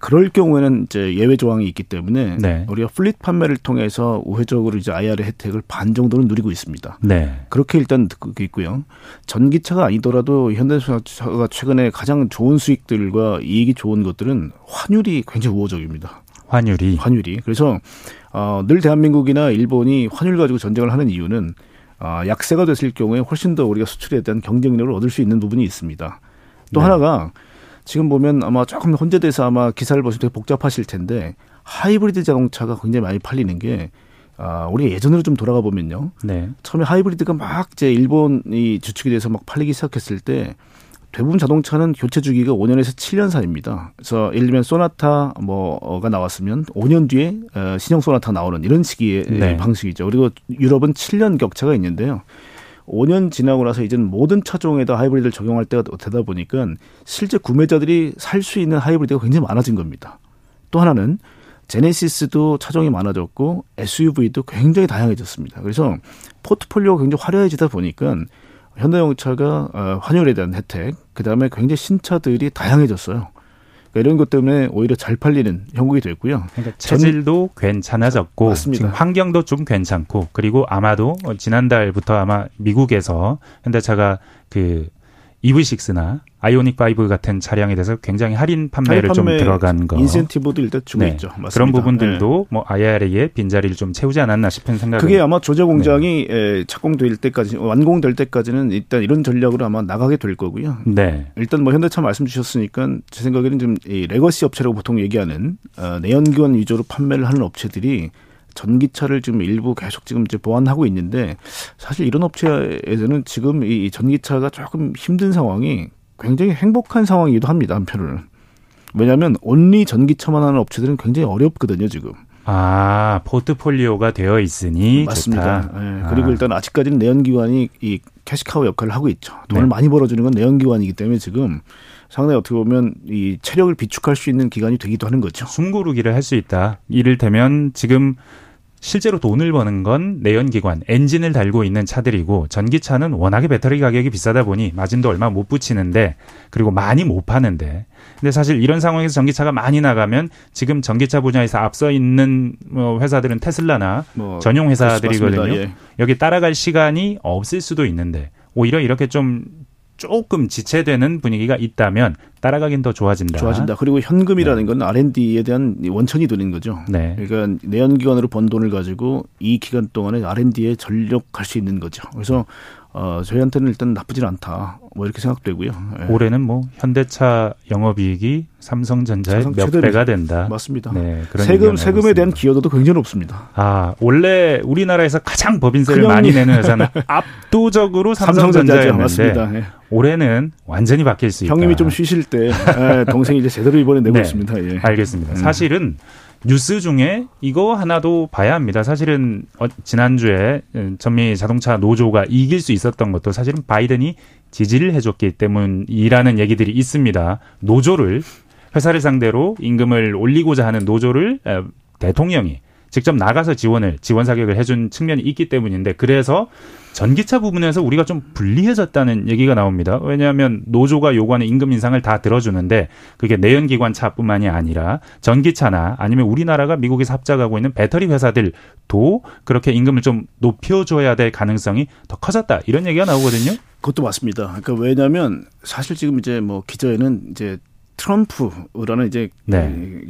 Speaker 3: 그럴 경우에는 이제 예외 조항이 있기 때문에
Speaker 1: 네.
Speaker 3: 우리가 fleet 판매를 통해서 우회적으로 이제 IRA 혜택을 반 정도는 누리고 있습니다.
Speaker 1: 네.
Speaker 3: 그렇게 일단 듣고 있고요. 전기차가 아니더라도 현대차가 최근에 가장 좋은 수익들과 이익이 좋은 것들은 환율이 굉장히 우호적입니다.
Speaker 1: 환율이
Speaker 3: 환율이. 그래서 어, 늘 대한민국이나 일본이 환율 가지고 전쟁을 하는 이유는 아, 약세가 됐을 경우에 훨씬 더 우리가 수출에 대한 경쟁력을 얻을 수 있는 부분이 있습니다. 또
Speaker 1: 네.
Speaker 3: 하나가 지금 보면 아마 조금 혼재돼서 아마 기사를 보시면 되게 복잡하실 텐데 하이브리드 자동차가 굉장히 많이 팔리는 게 아, 우리가 예전으로 좀 돌아가 보면요.
Speaker 1: 네.
Speaker 3: 처음에 하이브리드가 막 이제 일본이 주축이 돼서 막 팔리기 시작했을 때 대부분 자동차는 교체 주기가 5년에서 7년 사이입니다. 그래서 예를 들면 소나타 뭐가 나왔으면 5년 뒤에 어, 신형 소나타 나오는 이런 시기의
Speaker 1: 네.
Speaker 3: 방식이죠. 그리고 유럽은 7년 격차가 있는데요. 5년 지나고 나서 이제는 모든 차종에다 하이브리드를 적용할 때가 되다 보니까 실제 구매자들이 살 수 있는 하이브리드가 굉장히 많아진 겁니다. 또 하나는 제네시스도 차종이 많아졌고 SUV도 굉장히 다양해졌습니다. 그래서 포트폴리오가 굉장히 화려해지다 보니까 현대자동차가 어, 환율에 대한 혜택, 그 다음에 굉장히 신차들이 다양해졌어요. 그러니까 이런 것 때문에 오히려 잘 팔리는 형국이 됐고요.
Speaker 1: 그러니까 체질도 괜찮아졌고
Speaker 3: 맞습니다.
Speaker 1: 지금 환경도 좀 괜찮고 그리고 아마도 어, 지난달부터 아마 미국에서 현대차가 그 EV6나 아이오닉 5 같은 차량에 대해서 굉장히 할인 판매를 좀
Speaker 3: 판매
Speaker 1: 들어간 거.
Speaker 3: 인센티브도 일단 주고
Speaker 1: 네.
Speaker 3: 있죠. 맞습니다.
Speaker 1: 그런 부분들도
Speaker 3: 네.
Speaker 1: 뭐 IRA의 빈자리를 좀 채우지 않았나 싶은 생각이
Speaker 3: 그게 아마 조지아 공장이
Speaker 1: 네.
Speaker 3: 에, 착공될 때까지 완공될 때까지는 일단 이런 전략으로 아마 나가게 될 거고요.
Speaker 1: 네.
Speaker 3: 일단 뭐 현대차 말씀 주셨으니까 제 생각에는 좀 이 legacy 업체라고 보통 얘기하는 어, 내연기관 위주로 판매를 하는 업체들이 전기차를 지금 일부 계속 지금 이제 보완하고 있는데 사실 이런 업체에서는 지금 이 전기차가 조금 힘든 상황이 굉장히 행복한 상황이기도 합니다 한편으로는 왜냐하면 온리 전기차만 하는 업체들은 굉장히 어렵거든요 지금
Speaker 1: 아 포트폴리오가 되어 있으니
Speaker 3: 맞습니다.
Speaker 1: 좋다.
Speaker 3: 예,
Speaker 1: 아.
Speaker 3: 그리고 일단 아직까지는 내연기관이 이 캐시카우 역할을 하고 있죠. 돈을
Speaker 1: 네.
Speaker 3: 많이 벌어주는 건 내연기관이기 때문에 지금 상당히 어떻게 보면 이 체력을 비축할 수 있는 기간이 되기도 하는 거죠.
Speaker 1: 숨고르기를 할 수 있다. 이를테면 지금 실제로 돈을 버는 건 내연기관, 엔진을 달고 있는 차들이고 전기차는 워낙에 배터리 가격이 비싸다 보니 마진도 얼마 못 붙이는데 그리고 많이 못 파는데 근데 사실 이런 상황에서 전기차가 많이 나가면 지금 전기차 분야에서 앞서 있는 뭐 회사들은 테슬라나
Speaker 3: 뭐
Speaker 1: 전용. 회사들이거든요.
Speaker 3: 예.
Speaker 1: 여기 따라갈 시간이 없을 수도 있는데 오히려 이렇게 좀 조금 지체되는 분위기가 있다면 따라가긴 더 좋아진다.
Speaker 3: 좋아진다. 그리고 현금이라는 건 R&D에 대한 원천이 되는 거죠.
Speaker 1: 네.
Speaker 3: 그러니까 내연 기관으로 번 돈을 가지고 이 기간 동안에 R&D에 전력할 수 있는 거죠. 그래서 어, 저희한테는 일단 나쁘진 않다. 뭐 이렇게 생각되고요. 예.
Speaker 1: 올해는 뭐 현대차 영업이익이 삼성전자의
Speaker 3: 삼성
Speaker 1: 몇
Speaker 3: 최대로
Speaker 1: 배가 된다.
Speaker 3: 맞습니다.
Speaker 1: 네,
Speaker 3: 세금 세금에 대한. 기여도도 굉장히 높습니다.
Speaker 1: 아 원래 우리나라에서 가장 법인세를
Speaker 3: 큰형이-
Speaker 1: 많이 내는 회사는 압도적으로 삼성전자였는데.
Speaker 3: 예.
Speaker 1: 올해는 완전히 바뀔 수 있다.
Speaker 3: 형님이 좀 쉬실 때 예, 동생이 이제 제대로 이번에 내고
Speaker 1: 네.
Speaker 3: 있습니다. 예.
Speaker 1: 알겠습니다.
Speaker 3: 음.
Speaker 1: 사실은 뉴스 중에 이거 하나도 봐야 합니다. 사실은 어, 지난주에 전미 자동차 노조가 이길 수 있었던 것도 사실은 바이든이 지지를 해줬기 때문이라는 얘기들이 있습니다. 노조를 회사를 상대로 임금을 올리고자 하는 노조를 에, 대통령이 직접 나가서 지원을 지원 사격을 해준 측면이 있기 때문인데 그래서 전기차 부분에서 우리가 좀 불리해졌다는 얘기가 나옵니다. 왜냐하면 노조가 요구하는 임금 인상을 다 들어주는데 그게 내연기관 차뿐만이 아니라 전기차나 아니면 우리나라가 미국에서 합작하고 있는 배터리 회사들도 그렇게 임금을 좀 높여줘야 될 가능성이 더 커졌다 이런 얘기가 나오거든요.
Speaker 3: 그것도 맞습니다. 그러니까 왜냐하면 사실 지금 이제 뭐 기저에는 이제 트럼프라는 이제 네.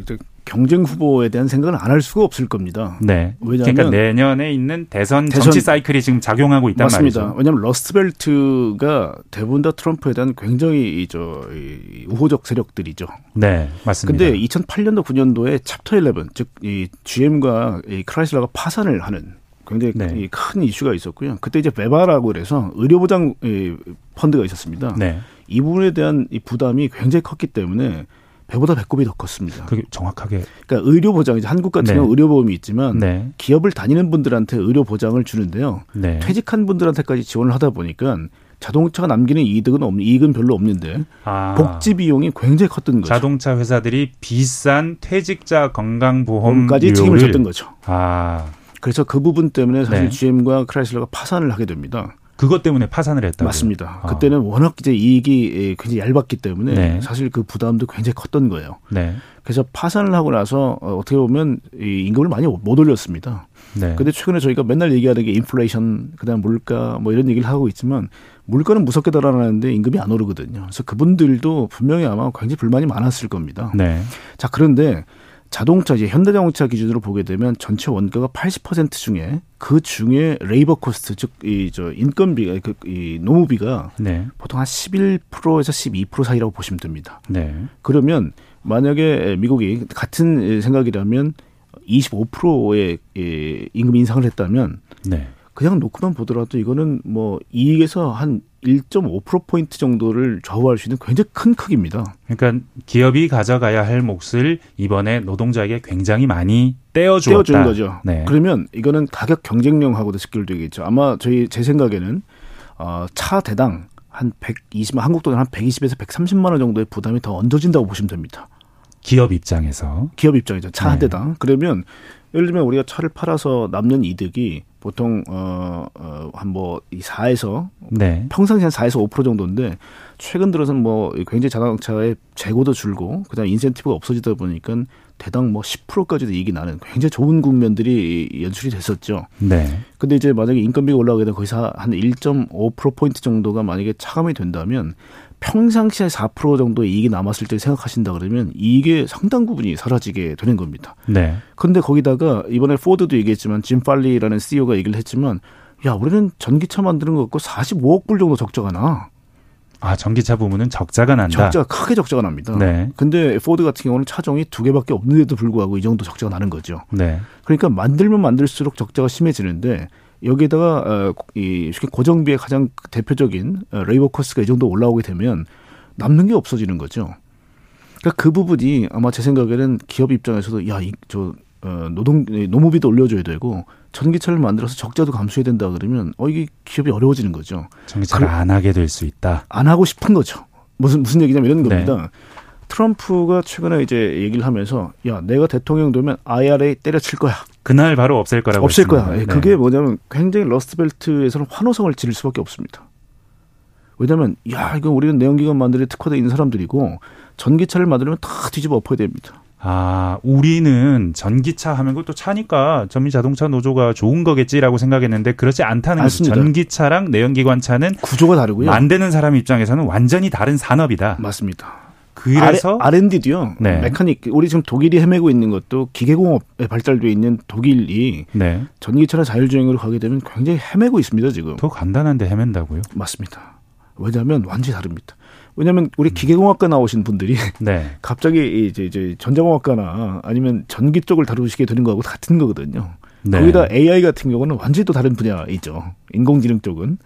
Speaker 3: 경쟁 후보에 대한 생각을 안 할 수가 없을 겁니다.
Speaker 1: 네. 왜냐하면 그러니까 내년에 있는 대선, 대선 정치 사이클이 지금 작용하고 있단
Speaker 3: 맞습니다.
Speaker 1: 말이죠.
Speaker 3: 왜냐하면 러스트벨트가 대부분 다 트럼프에 대한 굉장히 저 우호적 세력들이죠.
Speaker 1: 네, 맞습니다.
Speaker 3: 근데 2008년도 9년도에 챕터 11, 즉 이 GM과 이 크라이슬러가 파산을 하는 굉장히 네. 큰 이슈가 있었고요. 그때 이제 VEBA라고 그래서 의료보장 펀드가 있었습니다. 네. 이 부분에 대한 이 부담이 굉장히 컸기 때문에 배보다 배꼽이 더 컸습니다.
Speaker 1: 그게 정확하게.
Speaker 3: 그러니까 의료 보장 이제 한국 같은 네. 경우 의료 보험이 있지만 네. 기업을 다니는 분들한테 의료 보장을 주는데요. 네. 퇴직한 분들한테까지 지원을 하다 보니까 자동차가 남기는 이득은 없는 이익은 별로 없는데 아. 복지 비용이 굉장히 컸던 거죠.
Speaker 1: 자동차 회사들이 비싼 퇴직자 건강보험까지
Speaker 3: 책임을 졌던 거죠. 아. 그래서 그 부분 때문에 사실 네. GM과 크라이슬러가 파산을 하게 됩니다.
Speaker 1: 그것 때문에 파산을 했다.
Speaker 3: 맞습니다. 아. 그때는 워낙 이제 이익이 굉장히 얇았기 때문에 네. 사실 그 부담도 굉장히 컸던 거예요. 네. 그래서 파산을 하고 나서 어, 어떻게 보면 이 임금을 많이 못 올렸습니다. 네. 근데 최근에 저희가 맨날 얘기하는 게 인플레이션, 그다음 물가 뭐 이런 얘기를 하고 있지만 물가는 무섭게 달아나는데 임금이 안 오르거든요. 그래서 그분들도 분명히 아마 굉장히 불만이 많았을 겁니다. 네. 자 그런데 자동차 이제 현대자동차 기준으로 보게 되면 전체 원가가 80% 중에 그 중에 labor cost 즉 이 저 인건비가 그 이 노무비가 네. 보통 한 11%에서 12% 사이라고 보시면 됩니다. 네. 그러면 만약에 미국이 같은 생각이라면 25%의 임금 인상을 했다면 네. 그냥 놓고만 보더라도 이거는 뭐 이익에서 한 1.5%포인트 정도를 좌우할 수 있는 굉장히 큰 크기입니다.
Speaker 1: 그러니까 기업이 가져가야 할 몫을 이번에 노동자에게 굉장히 많이 떼어주었다.
Speaker 3: 떼어준 거죠. 네. 그러면 이거는 가격 경쟁력하고도 직결되겠죠. 아마 저희 제 생각에는 어, 차 대당 한 120만 한국 돈은 한 120에서 130만 원 정도의 부담이 더 얹어진다고 보시면 됩니다.
Speaker 1: 기업 입장에서
Speaker 3: 기업 입장이죠. 차한 대당. 그러면 예를 들면 우리가 차를 팔아서 남는 이득이 보통 어어한뭐이 4에서 네. 평상시 한 4에서 5% 정도인데 최근 들어서는 뭐 굉장히 자동차의 재고도 줄고 그다음 인센티브가 없어지다 보니까 대당 뭐 10%까지도 이익이 나는 굉장히 좋은 국면들이 연출이 됐었죠. 네. 근데 이제 만약에 인건비가 올라가게 되면 거기서 한 1.5% 포인트 정도가 만약에 차감이 된다면 평상시에 4% 정도 이익이 남았을 때 생각하신다 그러면 이게 상당 부분이 사라지게 되는 겁니다. 네. 근데 거기다가 이번에 포드도 얘기했지만 짐 팔리라는 CEO가 얘기를 했지만 야, 우리는 전기차 만드는 거 갖고 45억 불 정도 적자가 나.
Speaker 1: 아, 전기차 부분은 적자가 난다.
Speaker 3: 적자가 크게 적자가 납니다. 네. 근데 포드 같은 경우는 차종이 두 개밖에 없는데도 불구하고 이 정도 적자가 나는 거죠. 네. 그러니까 만들면 만들수록 적자가 심해지는데 여기에다가 어, 이 쉽게 고정비의 가장 대표적인 어, labor cost가 이 정도 올라오게 되면 남는 게 없어지는 거죠. 그러니까 그 부분이 아마 제 생각에는 기업 입장에서도 야, 이, 저, 어, 노동, 노무비도 올려줘야 되고 전기차를 만들어서 적자도 감수해야 된다 그러면 어, 이게 기업이 어려워지는 거죠.
Speaker 1: 전기차를 그, 안 하게 될 수 있다.
Speaker 3: 안 하고 싶은 거죠. 무슨, 무슨 얘기냐면 이런 네. 겁니다. 트럼프가 최근에 이제 얘기를 하면서 야 내가 대통령 되면 IRA 때려칠 거야.
Speaker 1: 그날 바로 없앨 거라고
Speaker 3: 없앨. 거야. 예, 네. 그게 뭐냐면 굉장히 Rust Belt에서는 환호성을 지를 수밖에 없습니다. 왜냐하면 야 이건 우리는 내연기관 만들에 특화되어 있는 사람들이고 전기차를 만들면 다 뒤집어 엎어야 됩니다.
Speaker 1: 아, 우리는 전기차 하면 그것도 차니까 전미 자동차 노조가 좋은 거겠지라고 생각했는데 그렇지 않다는 거죠. 전기차랑 내연기관 차는
Speaker 3: 구조가 다르고요.
Speaker 1: 만드는 사람 입장에서는 완전히 다른 산업이다.
Speaker 3: 맞습니다.
Speaker 1: 그래서
Speaker 3: R&D도요. 네. 메카닉 우리 지금 독일이 헤매고 있는 것도 기계공업에 발달돼 있는 독일이 네. 전기차나 자율주행으로 가게 되면 굉장히 헤매고 있습니다 지금.
Speaker 1: 더 간단한데 헤맨다고요?
Speaker 3: 맞습니다. 왜냐하면 완전히 다릅니다. 왜냐하면 우리 기계공학과 나오신 분들이 네. 갑자기 이제 이제 전자공학과나 아니면 전기 쪽을 다루시게 되는 거하고 같은 거거든요. 네. 거기다 AI 같은 경우는 완전히 또 다른 분야이죠. 인공지능 쪽은.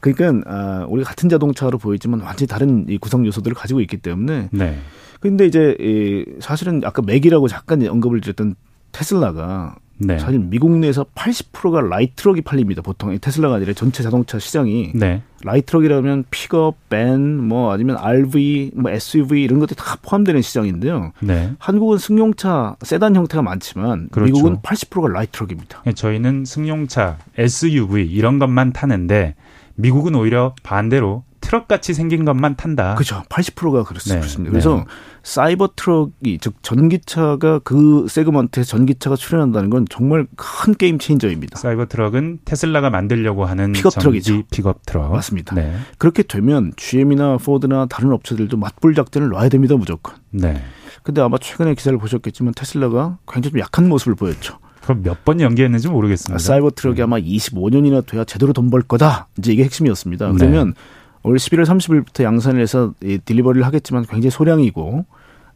Speaker 3: 그러니까 아, 우리 같은 자동차로 보이지만 완전히 다른 이 구성 요소들을 가지고 있기 때문에. 네. 근데 이제 이 사실은 아까 맥이라고 잠깐 언급을 드렸던 테슬라가 네. 사실 미국 내에서 80%가 light truck이 팔립니다. 보통 테슬라가 아니라 전체 자동차 시장이 네. light truck이라면 픽업, 밴, 뭐 아니면 RV, 뭐 SUV 이런 것들이 다 포함되는 시장인데요. 네. 한국은 승용차 세단 형태가 많지만 그렇죠. 미국은 80%가 light truck입니다.
Speaker 1: 네, 저희는 승용차, SUV 이런 것만 타는데 미국은 오히려 반대로 트럭 같이 생긴 것만 탄다.
Speaker 3: 그렇죠. 80%가 그렇습니다. 네. 그래서 네. 사이버 트럭이 즉 전기차가 그 segment에 전기차가 출연한다는 건 정말 큰 game changer입니다.
Speaker 1: 사이버 트럭은 테슬라가 만들려고 하는
Speaker 3: 픽업 트럭이죠.
Speaker 1: 픽업 트럭.
Speaker 3: 맞습니다. 네. 그렇게 되면 GM이나 포드나 다른 업체들도 맞불 작전을 놔야 됩니다, 무조건. 네. 근데 아마 최근에 기사를 보셨겠지만 테슬라가 굉장히 좀 약한 모습을 보였죠.
Speaker 1: 그럼 몇 번 연기했는지 모르겠습니다.
Speaker 3: 사이버 트럭이 네. 아마 25년이나 돼야 제대로 돈 벌 거다. 이제 이게 핵심이었습니다. 그러면 네. 올 11월 30일부터 양산을 해서 이 delivery를 하겠지만 굉장히 소량이고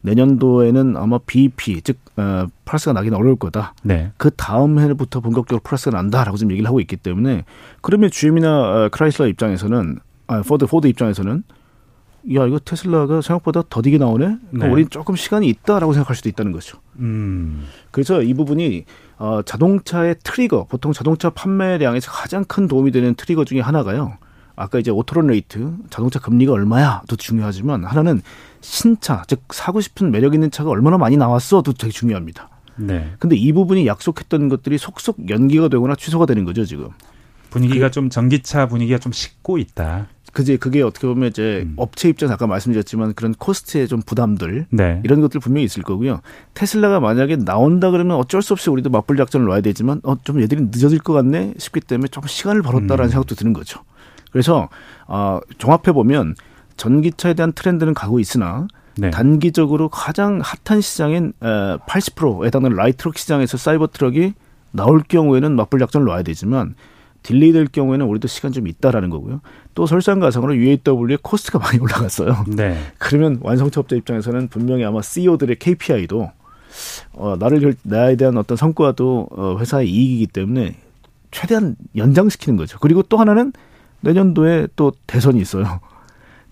Speaker 3: 내년도에는 아마 BEP 즉 어, 플러스가 나기는 어려울 거다. 네. 그 다음 해부터 본격적으로 플러스가 난다라고 지금 얘기를 하고 있기 때문에 그러면 GM이나 어, 크라이슬러 입장에서는 아, 포드 포드 입장에서는 야 이거 테슬라가 생각보다 더디게 나오네. 네. 우리 조금 시간이 있다라고 생각할 수도 있다는 거죠. 음. 그래서 이 부분이 어, 자동차의 트리거 보통 자동차 판매량에서 가장 큰 도움이 되는 트리거 중에 하나가요. 아까 이제 auto loan rate, 자동차 금리가 얼마야도 중요하지만 하나는 신차, 즉 사고 싶은 매력 있는 차가 얼마나 많이 나왔어도 되게 중요합니다. 네. 근데 이 부분이 약속했던 것들이 속속 연기가 되거나 취소가 되는 거죠, 지금.
Speaker 1: 분위기가 그, 좀 전기차 분위기가 좀 식고 있다.
Speaker 3: 그제 그게 어떻게 보면 이제 음. 업체 입장 아까 말씀드렸지만 그런 코스트의 좀 부담들 네. 이런 것들 분명히 있을 거고요. 테슬라가 만약에 나온다 그러면 어쩔 수 없이 우리도 맞불 작전을 놔야 되지만 어 좀 얘들이 늦어질 것 같네 싶기 때문에 조금 시간을 벌었다라는 음. 생각도 드는 거죠. 그래서 어, 종합해 보면 전기차에 대한 트렌드는 가고 있으나 네. 단기적으로 가장 핫한 시장인 80%에 해당하는 light truck 시장에서 사이버 트럭이 나올 경우에는 맞불 작전을 놔야 되지만 delay 될 경우에는 우리도 시간 좀 있다라는 거고요. 또 설상가상으로 UAW의 코스트가 많이 올라갔어요. 네. 그러면 완성차 업체 입장에서는 분명히 아마 CEO들의 KPI도 어, 나를 나에 대한 어떤 성과도 어, 회사의 이익이기 때문에 최대한 연장시키는 거죠. 그리고 또 하나는 내년도에 또 대선이 있어요.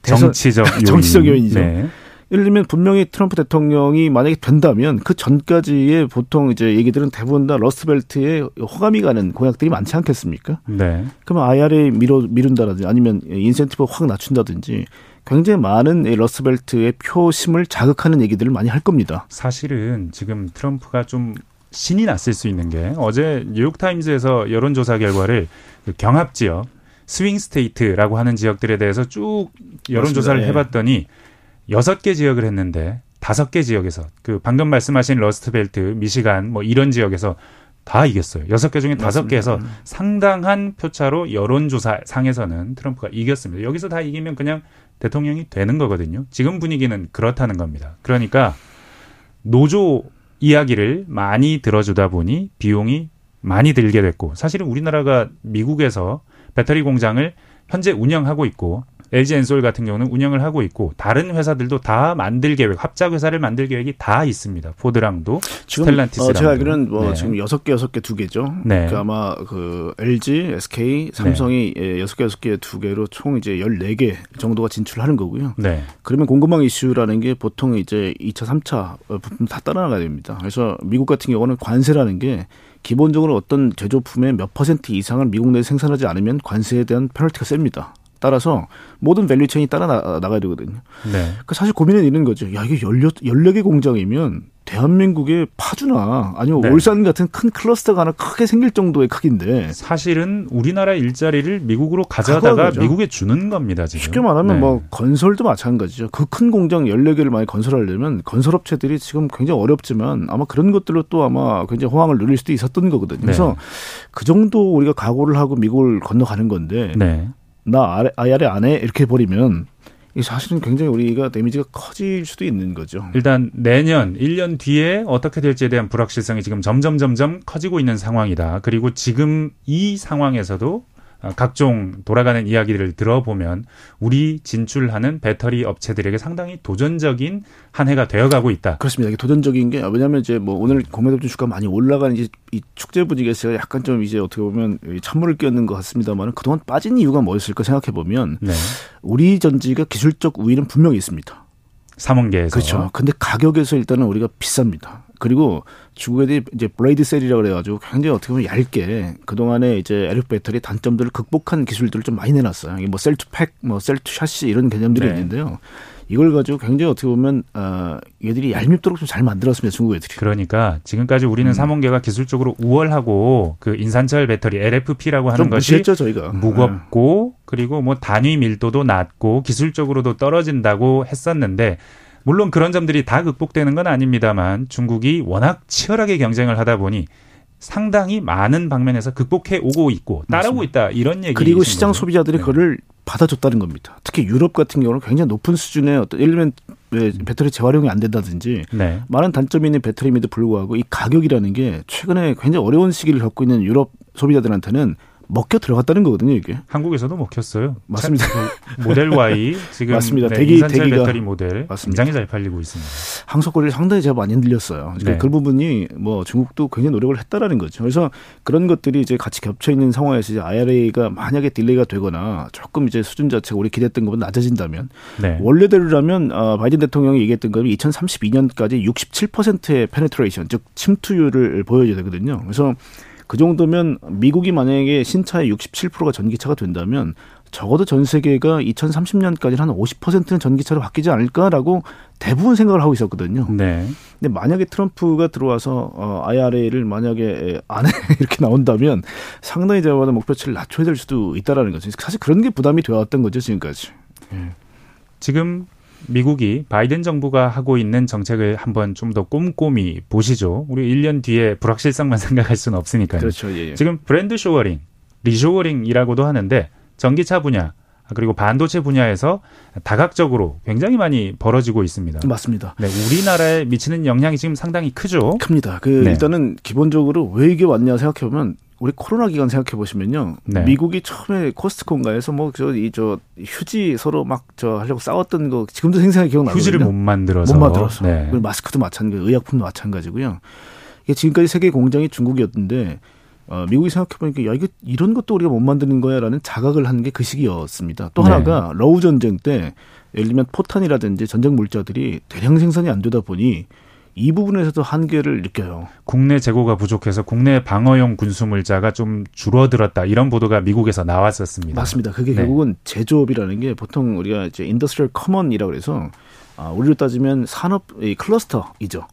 Speaker 1: 대선, 정치적 요인.
Speaker 3: 정치적 요인이죠. 네. 예를 들면 분명히 트럼프 대통령이 만약에 된다면 그 전까지의 보통 이제 얘기들은 대부분 다 러스트벨트에 호감이 가는 공약들이 많지 않겠습니까? 네. 그러면 IRA 미뤄 미룬다든지 아니면 인센티브 확 낮춘다든지 굉장히 많은 러스트벨트의 표심을 자극하는 얘기들을 많이 할 겁니다.
Speaker 1: 사실은 지금 트럼프가 좀 신이 났을 수 있는 게 어제 뉴욕타임즈에서 여론조사 결과를 그 경합 지역 swing state라고 하는 지역들에 대해서 쭉 여론조사를. 예. 해봤더니 여섯 개 지역을 했는데 다섯 개 지역에서 그 방금 말씀하신 러스트벨트, 미시간 뭐 이런 지역에서 다 이겼어요. 여섯 개 중에 다섯 개에서 상당한 표차로 여론조사 상에서는 트럼프가 이겼습니다. 여기서 다 이기면 그냥 대통령이 되는 거거든요. 지금 분위기는 그렇다는 겁니다. 그러니까 노조 이야기를 많이 들어주다 보니 비용이 많이 들게 됐고 사실은 우리나라가 미국에서 배터리 공장을 현재 운영하고 있고 LG 엔솔 같은 경우는 운영을 하고 있고 다른 회사들도 다 만들 계획, 합작 회사를 만들 계획이 다 있습니다. 포드랑도 지금 스텔란티스랑도. 어,
Speaker 3: 제가 알기로는 뭐 네. 지금 여섯 개 여섯 개 두 개죠. 네. 그 아마 그 LG, SK, 삼성이 네. 여섯 개 여섯 개 두 개로 총 이제 열네 개 정도가 진출하는 거고요. 네. 그러면 공급망 이슈라는 게 보통 이제 2차, 3차 부품 다 따라나가야 됩니다. 그래서 미국 같은 경우는 관세라는 게 기본적으로 어떤 제조품의 몇 퍼센트 이상을 미국 내에 생산하지 않으면 관세에 대한 페널티가 셉니다. 따라서 모든 value chain이 따라 나, 가야 되거든요. 네. 그 사실 고민은 이런 거죠. 야, 이게 14개 공장이면 대한민국의 파주나 아니면 네. 울산 같은 큰 클러스터가 하나 크게 생길 정도의 크기인데
Speaker 1: 사실은 우리나라 일자리를 미국으로 가져다가 미국에 주는 겁니다. 지금.
Speaker 3: 쉽게 말하면 네. 뭐 건설도 마찬가지죠. 그 큰 공장 14개를 많이 건설하려면 건설업체들이 지금 굉장히 어렵지만 아마 그런 것들로 또 아마 굉장히 호황을 누릴 수도 있었던 거거든요. 그래서 네. 그 정도 우리가 각오를 하고 미국을 건너가는 건데 네. 나 아래, 아야래 안 해? 이렇게 버리면 이 사실은 굉장히 우리가 데미지가 커질 수도 있는 거죠.
Speaker 1: 일단 내년, 1년 뒤에 어떻게 될지에 대한 불확실성이 지금 점점 점점 커지고 있는 상황이다. 그리고 지금 이 상황에서도 어, 각종 돌아가는 이야기들을 들어보면 우리 진출하는 배터리 업체들에게 상당히 도전적인 한 해가 되어가고 있다.
Speaker 3: 그렇습니다. 이게 도전적인 게 왜냐하면 이제 뭐 오늘 공매도주 주가 많이 올라가는 이제 이 축제 분위기에서 약간 좀 이제 어떻게 보면 찬물을 끼얹는 것 같습니다만 그동안 빠진 이유가 뭐였을까 생각해 보면 네. 우리 전지가 기술적 우위는 분명히 있습니다.
Speaker 1: 삼원계에서
Speaker 3: 그렇죠. 근데 가격에서 일단은 우리가 비쌉니다. 그리고 중국 애들이 이제 blade cell이라고 그래가지고 굉장히 어떻게 보면 얇게 그동안에 이제 LFP 배터리 단점들을 극복한 기술들을 좀 많이 내놨어요. 이게 뭐 cell to pack, 뭐 cell to chassis 이런 개념들이 네. 있는데요. 이걸 가지고 굉장히 어떻게 보면 어 얘들이 얄밉도록 좀 잘 만들었습니다 중국 애들이.
Speaker 1: 그러니까 지금까지 우리는 음. 삼원계가 기술적으로 우월하고 그 인산철 배터리 LFP라고 하는 것이 무시했죠, 저희가. 무겁고 네. 그리고 뭐 단위 밀도도 낮고 기술적으로도 떨어진다고 했었는데 물론 그런 점들이 다 극복되는 건 아닙니다만 중국이 워낙 치열하게 경쟁을 하다 보니 상당히 많은 방면에서 극복해 오고 있고 맞습니다. 있다 이런 얘기
Speaker 3: 그리고 시장 거죠. 소비자들이 네. 그거를 받아줬다는 겁니다. 특히 유럽 같은 경우는 굉장히 높은 수준의 어떤 예를 들면 배터리 재활용이 안 된다든지 네. 많은 단점이 있는 배터리임에도 불구하고 이 가격이라는 게 최근에 굉장히 어려운 시기를 겪고 있는 유럽 소비자들한테는 먹혀 들어갔다는 거거든요, 이게.
Speaker 1: 한국에서도 먹혔어요.
Speaker 3: 맞습니다.
Speaker 1: 그 모델 Y 지금 맞습니다. 네, 대기 대기가 배터리 모델 맞습니다. 굉장히 잘 팔리고 있습니다.
Speaker 3: 항속거리를 상당히 제가 많이 흔들렸어요. 그러니까 네. 그 부분이 뭐 중국도 굉장히 노력을 했다라는 거죠. 그래서 그런 것들이 이제 같이 겹쳐 있는 상황에서 이제 IRA가 만약에 delay가 되거나 조금 이제 수준 자체가 우리 기대했던 것보다 낮아진다면 네. 원래대로라면 어, 바이든 대통령이 얘기했던 거는 2032년까지 67%의 penetration 즉 침투율을 보여줘야 되거든요. 그래서 그 정도면 미국이 만약에 신차의 67%가 전기차가 된다면 적어도 전 세계가 2030년까지 한 50%는 전기차로 바뀌지 않을까라고 대부분 생각을 하고 있었거든요. 네. 근데 만약에 트럼프가 들어와서 어, IRA를 만약에 안 해 이렇게 나온다면 상당히 제가 보는 목표치를 낮춰야 될 수도 있다라는 거죠. 사실 그런 게 부담이 되어왔던 거죠 지금까지. 네.
Speaker 1: 지금 미국이 바이든 정부가 하고 있는 정책을 한번 좀 더 꼼꼼히 보시죠. 우리 1년 뒤에 불확실성만 생각할 수는 없으니까요.
Speaker 3: 그렇죠. 예, 예.
Speaker 1: 지금 friend shoring, reshoring이라고도 하는데 전기차 분야 그리고 반도체 분야에서 다각적으로 굉장히 많이 벌어지고 있습니다.
Speaker 3: 맞습니다.
Speaker 1: 네, 우리나라에 미치는 영향이 지금 상당히 크죠.
Speaker 3: 큽니다. 그 네. 일단은 기본적으로 왜 이게 왔냐 생각해 보면 우리 코로나 기간 생각해 보시면요. 네. 미국이 처음에 코스트코인가에서 뭐 저이저 휴지 서로 막 저 하려고 싸웠던 거 지금도 생생하게 기억나거든요.
Speaker 1: 휴지를 못 만들어서
Speaker 3: 못 만들어서. 네. 마스크도 마찬가지, 의약품도 마찬가지고요. 이게 지금까지 세계 공장이 중국이었는데 어, 미국이 생각해 보니까 야 이거 이런 것도 우리가 못 만드는 거야라는 자각을 한 게 그 시기였습니다. 또 네. 하나가 러우 전쟁 때 예를 들면 포탄이라든지 전쟁 물자들이 대량 생산이 안 되다 보니 이 부분에서도 한계를 느껴요.
Speaker 1: 국내 재고가 부족해서 국내 방어용 군수 물자가 좀 줄어들었다 이런 보도가 미국에서 나왔었습니다.
Speaker 3: 맞습니다. 그게 네. 결국은 제조업이라는 게 보통 우리가 이제 industrial common이라고 그래서 아, 우리로 따지면 산업 클러스터이죠.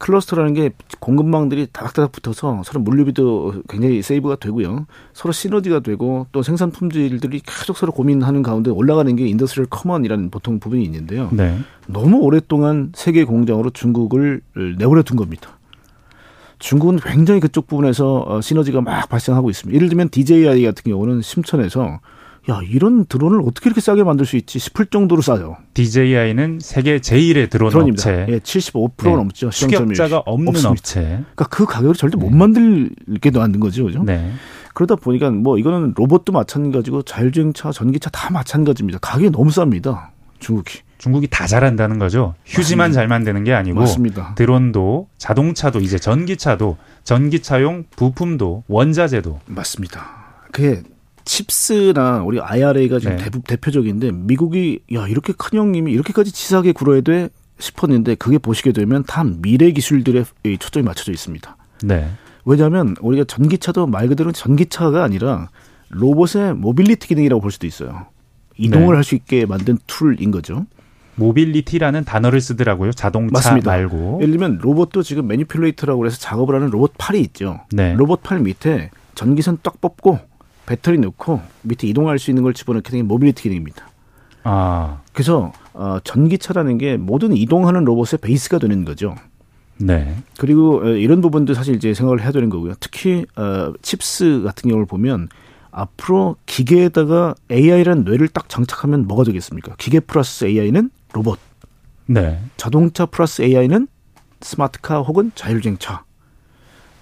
Speaker 3: 클러스터라는 게 공급망들이 다닥다닥 붙어서 서로 물류비도 굉장히 save가 되고요. 서로 시너지가 되고 또 생산 품질들이 계속 서로 고민하는 가운데 올라가는 게 industrial common이라는 보통 부분이 있는데요. 네. 너무 오랫동안 세계 공장으로 중국을 내버려 둔 겁니다. 중국은 굉장히 그쪽 부분에서 어, 시너지가 막 발생하고 있습니다. 예를 들면 DJI 같은 경우는 심천에서 야 이런 드론을 어떻게 이렇게 싸게 만들 수 있지 싶을 정도로 싸요.
Speaker 1: DJI는 세계 제1의 드론 드론입니다. 업체.
Speaker 3: 예, 75% 네. 넘죠.
Speaker 1: 추격자가 없는 없습니다. 업체.
Speaker 3: 그러니까 그 가격을 절대 네. 못 만들게 만든 거죠, 그죠? 네. 그러다 보니까 뭐 이거는 로봇도 마찬가지고 자율주행차, 전기차 다 마찬가지입니다. 가격이 너무 쌉니다. 중국이.
Speaker 1: 중국이 다 잘한다는 거죠. 휴지만 맞습니다. 잘 만드는 게 아니고 맞습니다. 드론도 자동차도 이제 전기차도 전기차용 부품도 원자재도
Speaker 3: 맞습니다. 그게 칩스나 우리 IRA가 지금 네. 대부, 대표적인데 미국이 야 이렇게 큰 형님이 이렇게까지 치사하게 굴어야 돼 싶었는데 그게 보시게 되면 다 미래 기술들에 초점이 맞춰져 있습니다. 네. 왜냐하면 우리가 전기차도 말 그대로 전기차가 아니라 로봇의 모빌리티 기능이라고 볼 수도 있어요. 이동을 네. 할수 있게 만든 tool인 거죠.
Speaker 1: mobility라는 단어를 쓰더라고요. 자동차 맞습니다. 말고.
Speaker 3: 예를 들면 로봇도 지금 manipulator라고 해서 작업을 하는 로봇 팔이 있죠. 네. 로봇 팔 밑에 전기선 딱 뽑고 배터리 넣고 밑에 이동할 수 있는 걸 집어넣게 되는 모빌리티 기능입니다. 아. 그래서 어, 전기차라는 게 모든 이동하는 로봇의 베이스가 되는 거죠. 네. 그리고 어, 이런 부분도 사실 이제 생각을 해야 되는 거고요. 특히 어, chips 같은 경우를 보면 앞으로 기계에다가 AI라는 뇌를 딱 장착하면 뭐가 되겠습니까? 기계 플러스 AI는 로봇. 네. 자동차 플러스 AI는 스마트카 혹은 자율주행차.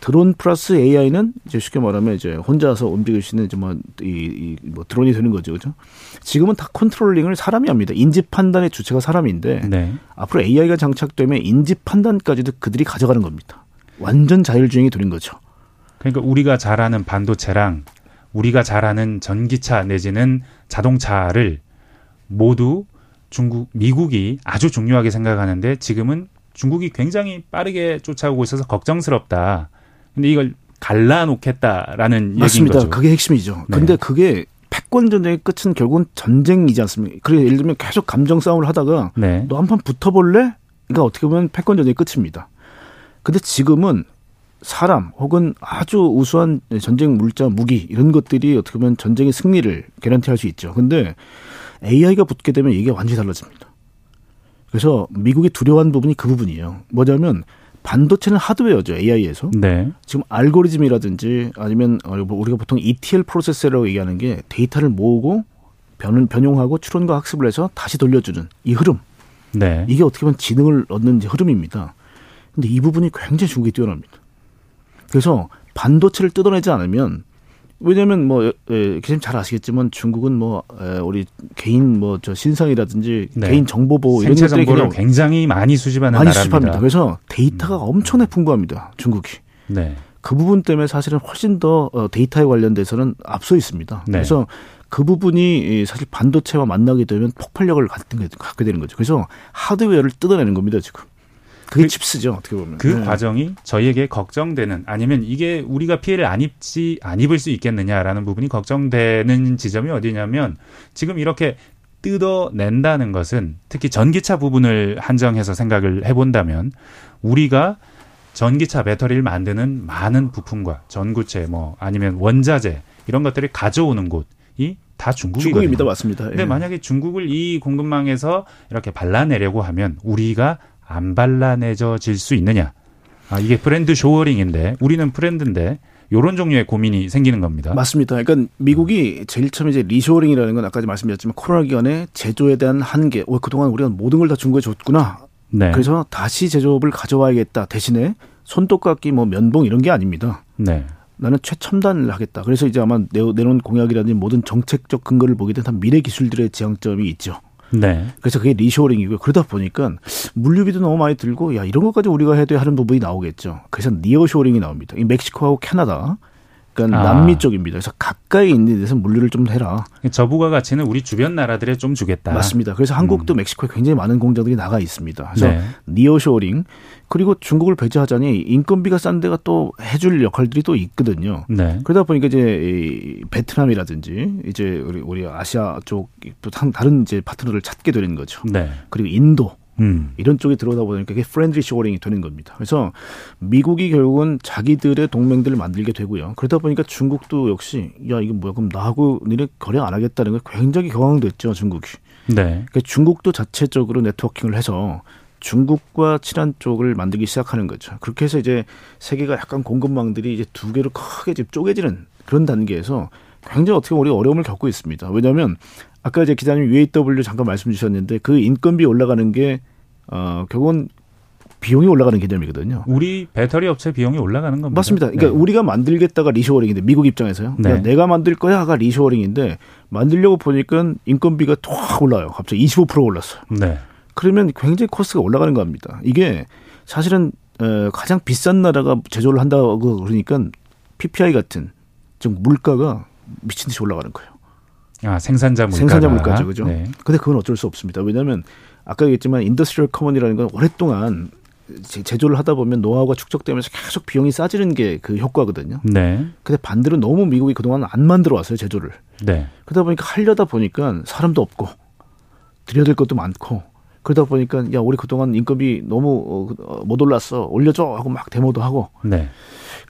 Speaker 3: 드론 플러스 AI는 이제 쉽게 말하면 이제 혼자서 움직일 수 있는 이제 뭐, 이, 이, 뭐 드론이 되는 거죠. 그죠? 지금은 다 controlling을 사람이 합니다. 인지 판단의 주체가 사람인데 네. 앞으로 AI가 장착되면 인지 판단까지도 그들이 가져가는 겁니다. 완전 자율주행이 되는 거죠.
Speaker 1: 그러니까 우리가 잘 아는 반도체랑 우리가 잘 아는 전기차 내지는 자동차를 모두 중국, 미국이 아주 중요하게 생각하는데 지금은 중국이 굉장히 빠르게 쫓아오고 있어서 걱정스럽다. 근데 이걸 갈라놓겠다라는
Speaker 3: 맞습니다.
Speaker 1: 얘기인 거죠.
Speaker 3: 그게 핵심이죠.
Speaker 1: 네.
Speaker 3: 근데 그게 패권 전쟁의 끝은 결국은 전쟁이지 않습니까? 그래 예를 들면 계속 감정 싸움을 하다가
Speaker 1: 네.
Speaker 3: 너 한 판 붙어볼래? 그러니까 어떻게 보면 패권 전쟁의 끝입니다. 근데 지금은 사람 혹은 아주 우수한 전쟁 물자, 무기 이런 것들이 어떻게 보면 전쟁의 승리를 개런티할 수 있죠. 근데 AI가 붙게 되면 이게 완전히 달라집니다. 그래서 미국이 두려워하는 부분이 그 부분이에요. 뭐냐면 반도체는 하드웨어죠 AI에서.
Speaker 1: 네.
Speaker 3: 지금 알고리즘이라든지 아니면 어, 뭐 우리가 보통 ETL 프로세스라고 얘기하는 게 데이터를 모으고 변, 변용하고 추론과 학습을 해서 다시 돌려주는 이 흐름.
Speaker 1: 네.
Speaker 3: 이게 어떻게 보면 지능을 얻는 흐름입니다. 근데 이 부분이 굉장히 중국이 뛰어납니다. 그래서 반도체를 뜯어내지 않으면 왜냐하면 뭐 예, 기자님 잘 아시겠지만 중국은 뭐 에, 우리 개인 뭐 저 신상이라든지
Speaker 1: 네.
Speaker 3: 개인 정보 보호 이런 것들이
Speaker 1: 정보를 굉장히 많이 수집하는
Speaker 3: 많이
Speaker 1: 나라입니다.
Speaker 3: 수집합니다. 그래서 데이터가 엄청나게 풍부합니다. 중국이.
Speaker 1: 네.
Speaker 3: 그 부분 때문에 사실은 훨씬 더 어, 데이터에 관련돼서는 앞서 있습니다.
Speaker 1: 네.
Speaker 3: 그래서 그 부분이 이 사실 반도체와 만나게 되면 폭발력을 갖게 되는 거죠. 그래서 하드웨어를 뜯어내는 겁니다, 지금. 그게
Speaker 1: 그-
Speaker 3: 칩스죠, 어떻게 보면.
Speaker 1: 그
Speaker 3: 네.
Speaker 1: 과정이 저희에게 걱정되는 아니면 이게 우리가 피해를 안 입지 안 입을 수 있겠느냐라는 부분이 걱정되는 지점이 어디냐면 지금 이렇게 뜯어낸다는 것은 특히 전기차 부분을 한정해서 생각을 해본다면 우리가 전기차 배터리를 만드는 많은 부품과 전구체 뭐 아니면 원자재 이런 것들을 가져오는 곳이 다 중국이거든요.
Speaker 3: 중국입니다, 맞습니다.
Speaker 1: 근데
Speaker 3: 예.
Speaker 1: 만약에 중국을 이 공급망에서 이렇게 발라내려고 하면 우리가 안 발라내져질 수 있느냐? 아, 이게 friend shoring인데 우리는 friend인데 요런 종류의 고민이 생기는 겁니다.
Speaker 3: 맞습니다. 그러니까 미국이 제일 처음에 이제 reshoring이라는 건 아까 말씀드렸지만 코로나 기간에 제조에 대한 한계, 어, 그동안 우리가 모든 걸 다 중국에 줬구나.
Speaker 1: 네.
Speaker 3: 그래서 다시 제조업을 가져와야겠다. 대신에 손톱깎이 뭐 면봉 이런 게 아닙니다.
Speaker 1: 네.
Speaker 3: 나는 최첨단을 하겠다. 그래서 이제 아마 내, 내놓은 공약이라든지 모든 정책적 근거를 보게 되면 다 미래 기술들의 지향점이 있죠.
Speaker 1: 네.
Speaker 3: 그래서 그게 reshoring이고요. 그러다 보니까 물류비도 너무 많이 들고 야 이런 것까지 우리가 돼 하는 부분이 나오겠죠. 그래서 nearshoring이 나옵니다. 이 멕시코하고 캐나다, 그러니까
Speaker 1: 아.
Speaker 3: 남미 쪽입니다. 그래서 가까이 있는 데서 물류를 좀 해라.
Speaker 1: 저 부가 가치는 우리 주변 나라들에 좀 주겠다.
Speaker 3: 맞습니다. 그래서 한국도 멕시코에 굉장히 많은 공장들이 나가 있습니다. 그래서
Speaker 1: 네.
Speaker 3: nearshoring 그리고 중국을 배제하자니 인건비가 싼 데가 또 해줄 역할들이 또 있거든요.
Speaker 1: 네.
Speaker 3: 그러다 보니까 이제 이 베트남이라든지 이제 우리 우리 아시아 쪽 또 다른 이제 파트너를 찾게 되는 거죠.
Speaker 1: 네.
Speaker 3: 그리고 인도
Speaker 1: 음.
Speaker 3: 이런 쪽에 들어오다 보니까 이게 friendly shoring이 되는 겁니다. 그래서 미국이 결국은 자기들의 동맹들을 만들게 되고요. 그러다 보니까 중국도 역시 야 이거 뭐야 그럼 나하고 니네 거래 안 하겠다는 거 굉장히 경황됐죠 중국이.
Speaker 1: 네.
Speaker 3: 그러니까 중국도 자체적으로 networking을 해서 중국과 친한 쪽을 만들기 시작하는 거죠. 그렇게 해서 이제 세계가 약간 공급망들이 이제 두 개로 크게 이제 쪼개지는 그런 단계에서 굉장히 어떻게 보면 우리가 어려움을 겪고 있습니다. 왜냐하면 아까 이제 기자님 UAW 잠깐 말씀 주셨는데 그 인건비 올라가는 게 어, 결국은 비용이 올라가는 개념이거든요.
Speaker 1: 우리 배터리 업체 비용이 올라가는 겁니다.
Speaker 3: 맞습니다. 그러니까
Speaker 1: 네.
Speaker 3: 우리가 만들겠다가 리쇼어링인데 미국 입장에서요. 그러니까
Speaker 1: 네.
Speaker 3: 내가 만들 거야가 리쇼어링인데 만들려고 보니까 인건비가 확 올라요. 갑자기 25% 올랐어요.
Speaker 1: 네.
Speaker 3: 그러면 굉장히 코스트가 올라가는 겁니다. 이게 사실은 어, 가장 비싼 나라가 제조를 한다고 그러니까 PPI 같은 즉 물가가 미친 듯이 올라가는 거예요.
Speaker 1: 아, 생산자 물가.
Speaker 3: 생산자 물가죠, 그죠?
Speaker 1: 네.
Speaker 3: 근데 그건 어쩔 수 없습니다. 왜냐하면 아까 얘기했지만 industrial common이라는 건 오랫동안 제- 제조를 하다 보면 노하우가 축적되면서 계속 비용이 싸지는 게 그 효과거든요.
Speaker 1: 네.
Speaker 3: 근데 반대로 너무 미국이 그동안 안 만들어 왔어요, 제조를.
Speaker 1: 네.
Speaker 3: 그러다 보니까 하려다 보니까 사람도 없고 들여야 될 것도 많고 그러다 보니까 야 우리 그동안 인건비 너무 어, 못 올랐어 올려줘 하고 막 데모도 하고
Speaker 1: 네.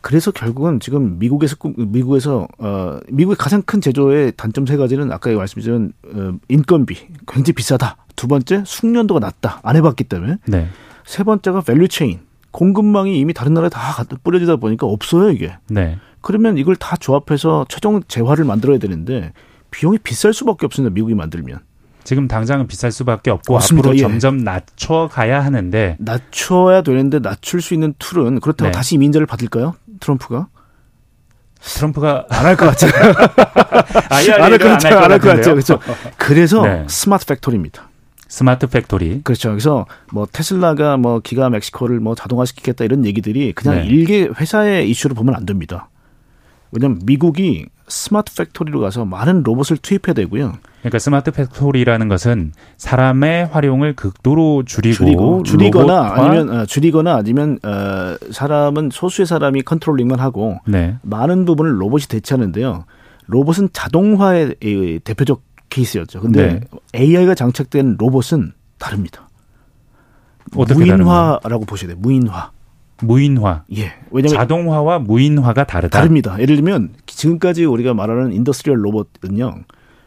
Speaker 3: 그래서 결국은 지금 미국에서 꿈- 미국에서 어 미국의 가장 큰 제조의 단점 세 가지는 아까 말씀드린 어, 인건비 굉장히 비싸다 두 번째 숙련도가 낮다 안 해봤기 때문에
Speaker 1: 네.
Speaker 3: 세 번째가 value chain 공급망이 이미 다른 나라에 다 뿌려지다 보니까 없어요 이게
Speaker 1: 네.
Speaker 3: 그러면 이걸 다 조합해서 최종 재화를 만들어야 되는데 비용이 비쌀 수밖에 없습니다. 미국이 만들면
Speaker 1: 지금 당장은 비쌀 수밖에 없고
Speaker 3: 맞습니다.
Speaker 1: 앞으로
Speaker 3: 예.
Speaker 1: 점점 낮춰 가야 하는데
Speaker 3: 낮춰야 되는데 낮출 수 있는 tool은 그렇다고
Speaker 1: 네.
Speaker 3: 다시 이민자를 받을까요? 트럼프가
Speaker 1: 트럼프가
Speaker 3: 안 할 것 같아요.
Speaker 1: 아예
Speaker 3: 안할 것 같아요. 안할 것 같아요. 그렇죠. 그래서
Speaker 1: 네.
Speaker 3: smart factory입니다.
Speaker 1: smart factory.
Speaker 3: 그렇죠. 그래서 뭐 테슬라가 뭐 기가 멕시코를 뭐 자동화시키겠다 이런 얘기들이 그냥
Speaker 1: 네.
Speaker 3: 일개 회사의 이슈로 보면 안 됩니다. 왜냐하면 미국이 smart factory로 가서 많은 로봇을 투입해야 되고요.
Speaker 1: 그러니까 smart factory라는 것은 사람의 활용을 극도로 줄이고,
Speaker 3: 줄이고 줄이거나 아니면 어, 줄이거나 아니면 어, 사람은 소수의 사람이 controlling만 하고 네. 많은 부분을 로봇이 대체하는데요. 로봇은 자동화의 대표적 케이스였죠. 근데 네. AI가 장착된 로봇은 다릅니다. 무인화라고 보셔야 돼요. 무인화.
Speaker 1: 무인화.
Speaker 3: 예.
Speaker 1: 왜냐면 자동화와 무인화가 다르다.
Speaker 3: 다릅니다. 예를 들면 지금까지 우리가 말하는 industrial 로봇은요.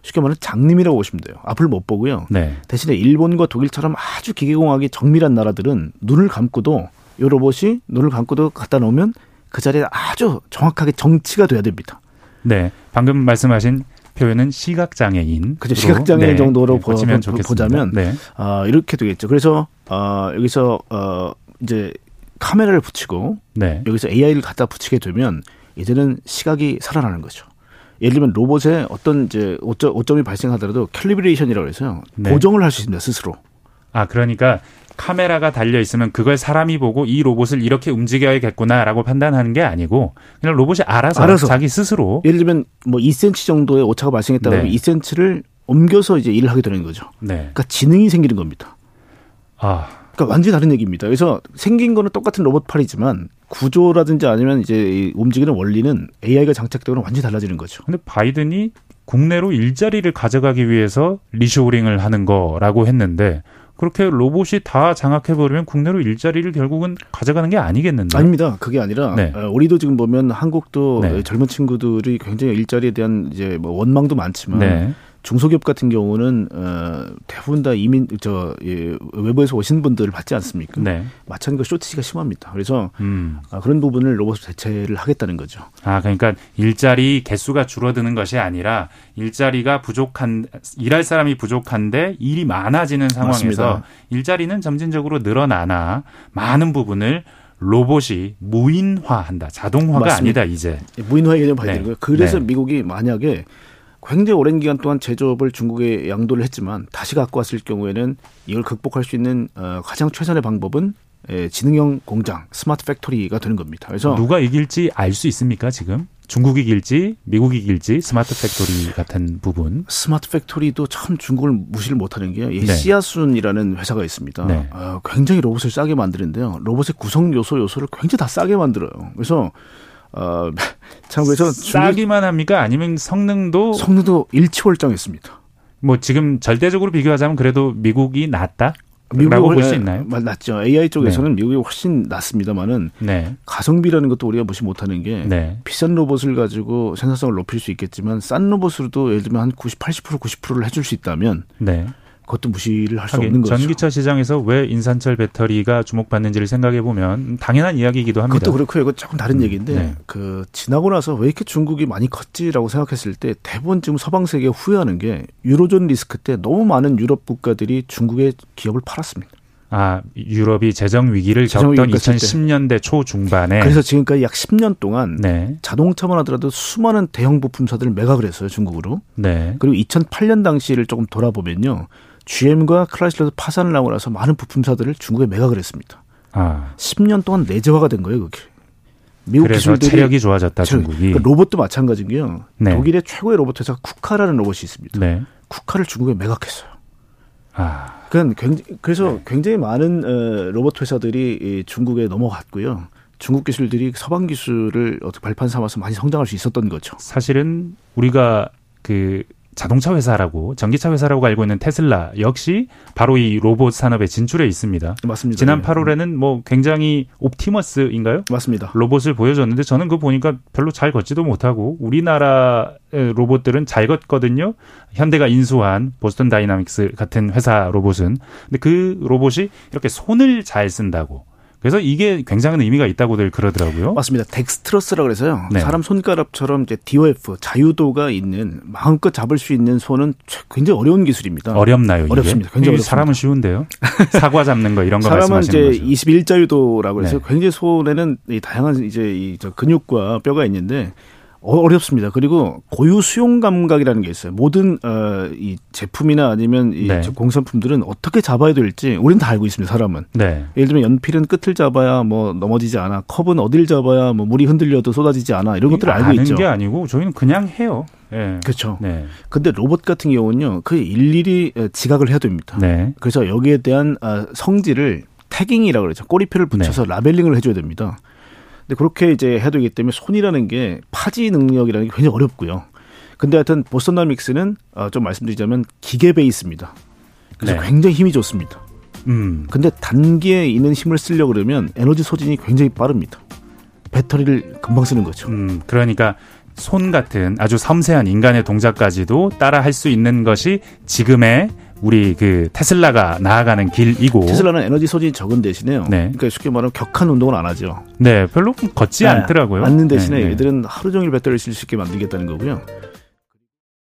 Speaker 3: 쉽게 말하면 장님이라고 보시면 돼요. 앞을 못 보고요. 네. 대신에 일본과 독일처럼 아주 기계공학이 정밀한 나라들은 눈을 감고도 이 로봇이 눈을 감고도 갖다 놓으면 그 자리에 아주 정확하게 정치가 돼야 됩니다.
Speaker 1: 네. 방금 말씀하신 표현은 시각장애인.
Speaker 3: 그죠. 시각장애인 네. 정도로 네. 보, 보자면 네. 어, 이렇게 되겠죠. 그래서 어, 여기서 어, 이제 카메라를 붙이고 네. 여기서 AI를 갖다 붙이게 되면 이제는 시각이 살아나는 거죠. 예를 들면 로봇에 어떤 이제 오점, 오점이 발생하더라도 calibration이라고 해서요. 네. 교정을 할 수 있습니다. 스스로.
Speaker 1: 아, 그러니까 카메라가 달려 있으면 그걸 사람이 보고 이 로봇을 이렇게 움직여야겠구나라고 판단하는 게 아니고 그냥 로봇이 알아서, 알아서. 자기 스스로
Speaker 3: 예를 들면 뭐 2cm 정도의 오차가 발생했다 그러면 네. 2cm를 옮겨서 이제 일을 하게 되는 거죠. 네. 그러니까 지능이 생기는 겁니다. 아. 그러니까 완전히 다른 얘기입니다. 그래서 생긴 거는 똑같은 로봇 팔이지만 구조라든지 아니면 이제 움직이는 원리는 AI가 장착되고는 완전히 달라지는 거죠.
Speaker 1: 근데 바이든이 국내로 일자리를 가져가기 위해서 리쇼링을 하는 거라고 했는데 그렇게 로봇이 다 장악해버리면 국내로 일자리를 결국은 가져가는 게 아니겠는데?
Speaker 3: 아닙니다. 그게 아니라 네. 어, 우리도 지금 보면 한국도 네. 젊은 친구들이 굉장히 일자리에 대한 이제 뭐 원망도 많지만 네. 중소기업 같은 경우는 어, 대부분 다 이민 저 예, 외부에서 오신 분들을 받지 않습니까? 네. 마찬가지로 쇼티지가 심합니다. 그래서 음. 아, 그런 부분을 로봇으로 대체를 하겠다는 거죠.
Speaker 1: 아 그러니까 일자리 개수가 줄어드는 것이 아니라 일자리가 부족한 일할 사람이 부족한데 일이 많아지는 상황에서 맞습니다. 일자리는 점진적으로 늘어나나 많은 부분을 로봇이 무인화한다. 자동화가 맞습니다. 아니다 이제.
Speaker 3: 무인화의 개념 봐야 네. 되고요. 그래서 네. 미국이 만약에 굉장히 오랜 기간 동안 제조업을 중국에 양도를 했지만 다시 갖고 왔을 경우에는 이걸 극복할 수 있는 어, 가장 최선의 방법은 예, 지능형 공장, smart factory가 되는 겁니다. 그래서
Speaker 1: 누가 이길지 알 수 있습니까 지금? 중국이 이길지 미국이 이길지 smart factory 같은 부분.
Speaker 3: smart factory도 참 중국을 무시를 못하는 게 네. 시아순이라는 회사가 있습니다. 네. 어, 굉장히 로봇을 싸게 만드는데요. 로봇의 구성 요소 요소를 굉장히 다 싸게 만들어요. 그래서 어,
Speaker 1: 참 그래서 싸기만 합니까? 아니면 성능도
Speaker 3: 성능도 일취월장했습니다.
Speaker 1: 뭐 지금 절대적으로 비교하자면 그래도 미국이 낫다. 미국이 볼수 있나요?
Speaker 3: 낫죠. AI 쪽에서는 네. 미국이 훨씬 낫습니다만은 네. 가성비라는 것도 우리가 무시 못하는 게 네. 비싼 로봇을 가지고 생산성을 높일 수 있겠지만 싼 로봇으로도 예를 들면 한 90, 80% 90%를 해줄 수 있다면 네. 그것도 무시를 할 수 없는 거죠.
Speaker 1: 전기차 시장에서 왜 인산철 배터리가 주목받는지를 생각해 보면 당연한 이야기이기도 합니다.
Speaker 3: 그것도 그렇고 이거 조금 다른 음, 얘기인데 네. 그 지나고 나서 왜 이렇게 중국이 많이 컸지라고 생각했을 때 대부분 지금 서방 세계가 후회하는 게 유로존 리스크 때 너무 많은 유럽 국가들이 중국의 기업을 팔았습니다.
Speaker 1: 아, 유럽이 재정 위기를 겪던 2010년대 초 중반에
Speaker 3: 그래서 지금까지 약 10년 동안 네. 자동차만 하더라도 수많은 대형 부품사들을 매각을 했어요, 중국으로. 네. 그리고 2008년 당시를 조금 돌아보면요. GM과 클라이슬러도 파산을 하고 나서 많은 부품사들을 중국에 매각을 했습니다. 아. 10년 동안 내재화가 된 거예요, 그게.
Speaker 1: 미국 기술들이 체력이 좋아졌다 중국이.
Speaker 3: 그 로봇도 마찬가지인 게요. 네. 독일의 최고의 로봇 회사 쿠카라는 로봇이 있습니다. 네. 쿠카를 중국에 매각했어요. 아. 그러니까 굉장히, 그래서 네. 굉장히 많은 어, 로봇 회사들이 중국에 넘어갔고요. 중국 기술들이 서방 기술을 어떻게 발판 삼아서 많이 성장할 수 있었던 거죠.
Speaker 1: 사실은 우리가 그 자동차 회사라고 전기차 회사라고 알고 있는 테슬라 역시 바로 이 로봇 산업에 진출해 있습니다.
Speaker 3: 맞습니다.
Speaker 1: 지난 8월에는 뭐 굉장히 옵티머스인가요?
Speaker 3: 맞습니다.
Speaker 1: 로봇을 보여줬는데 저는 그거 보니까 별로 잘 걷지도 못하고 우리나라 로봇들은 잘 걷거든요. 현대가 인수한 보스턴 다이나믹스 같은 회사 로봇은 근데 그 로봇이 이렇게 손을 잘 쓴다고 그래서 이게 굉장한 의미가 있다고들 그러더라고요.
Speaker 3: 맞습니다. dexterous라 그래서요. 네. 사람 손가락처럼 이제 DOF 자유도가 있는 마음껏 잡을 수 있는 손은 굉장히 어려운 기술입니다.
Speaker 1: 어렵나요?
Speaker 3: 이게? 어렵습니다. 굉장히 어렵습니다.
Speaker 1: 사람은 쉬운데요. 사과 잡는 거 이런 거
Speaker 3: 사람은 이제 거죠. 21자유도라고 해서 네. 굉장히 손에는 이 다양한 이제 이 근육과 뼈가 있는데 어, 어렵습니다. 그리고 고유 수용 감각이라는 게 있어요. 모든 어, 이 제품이나 아니면 이
Speaker 1: 네.
Speaker 3: 공산품들은 어떻게 잡아야 될지 우리는 다 알고 있습니다. 사람은.
Speaker 1: 네.
Speaker 3: 예를 들면 연필은 끝을 잡아야 뭐 넘어지지 않아. 컵은 어딜 잡아야 뭐 물이 흔들려도 쏟아지지 않아. 이런 것들을 알고
Speaker 1: 아는
Speaker 3: 있죠.
Speaker 1: 게 아니고 저희는 그냥 해요. 예.
Speaker 3: 그렇죠.
Speaker 1: 네.
Speaker 3: 근데 로봇 같은 경우는요. 그 일일이 지각을 해야 됩니다.
Speaker 1: 네.
Speaker 3: 그래서 여기에 대한 아, 성질을 태깅이라고 그러죠. 꼬리표를 붙여서
Speaker 1: 네.
Speaker 3: 라벨링을 해줘야 됩니다. 근데 그렇게 이제 해야 되기 때문에 손이라는 게 파지 능력이라는 게 굉장히 어렵고요. 근데 하여튼 보스토나믹스는 어, 좀 말씀드리자면 기계 베이스입니다. 그래서
Speaker 1: 네.
Speaker 3: 굉장히 힘이 좋습니다.
Speaker 1: 음.
Speaker 3: 근데 단기에 있는 힘을 쓰려고 그러면 에너지 소진이 굉장히 빠릅니다. 배터리를 금방 쓰는 거죠.
Speaker 1: 음, 그러니까 손 같은 아주 섬세한 인간의 동작까지도 따라 할 수 있는 것이 지금의 우리 그 테슬라가 나아가는 길이고.
Speaker 3: 테슬라는 에너지 소진이 적은 대신에요.
Speaker 1: 네.
Speaker 3: 그러니까 쉽게 말하면 격한 운동을 안 하죠.
Speaker 1: 네, 별로 걷지
Speaker 3: 네,
Speaker 1: 않더라고요.
Speaker 3: 않는 대신에
Speaker 1: 네, 네.
Speaker 3: 얘들은 하루 종일 배터리를 쓸 수 있게 만들겠다는 거고요.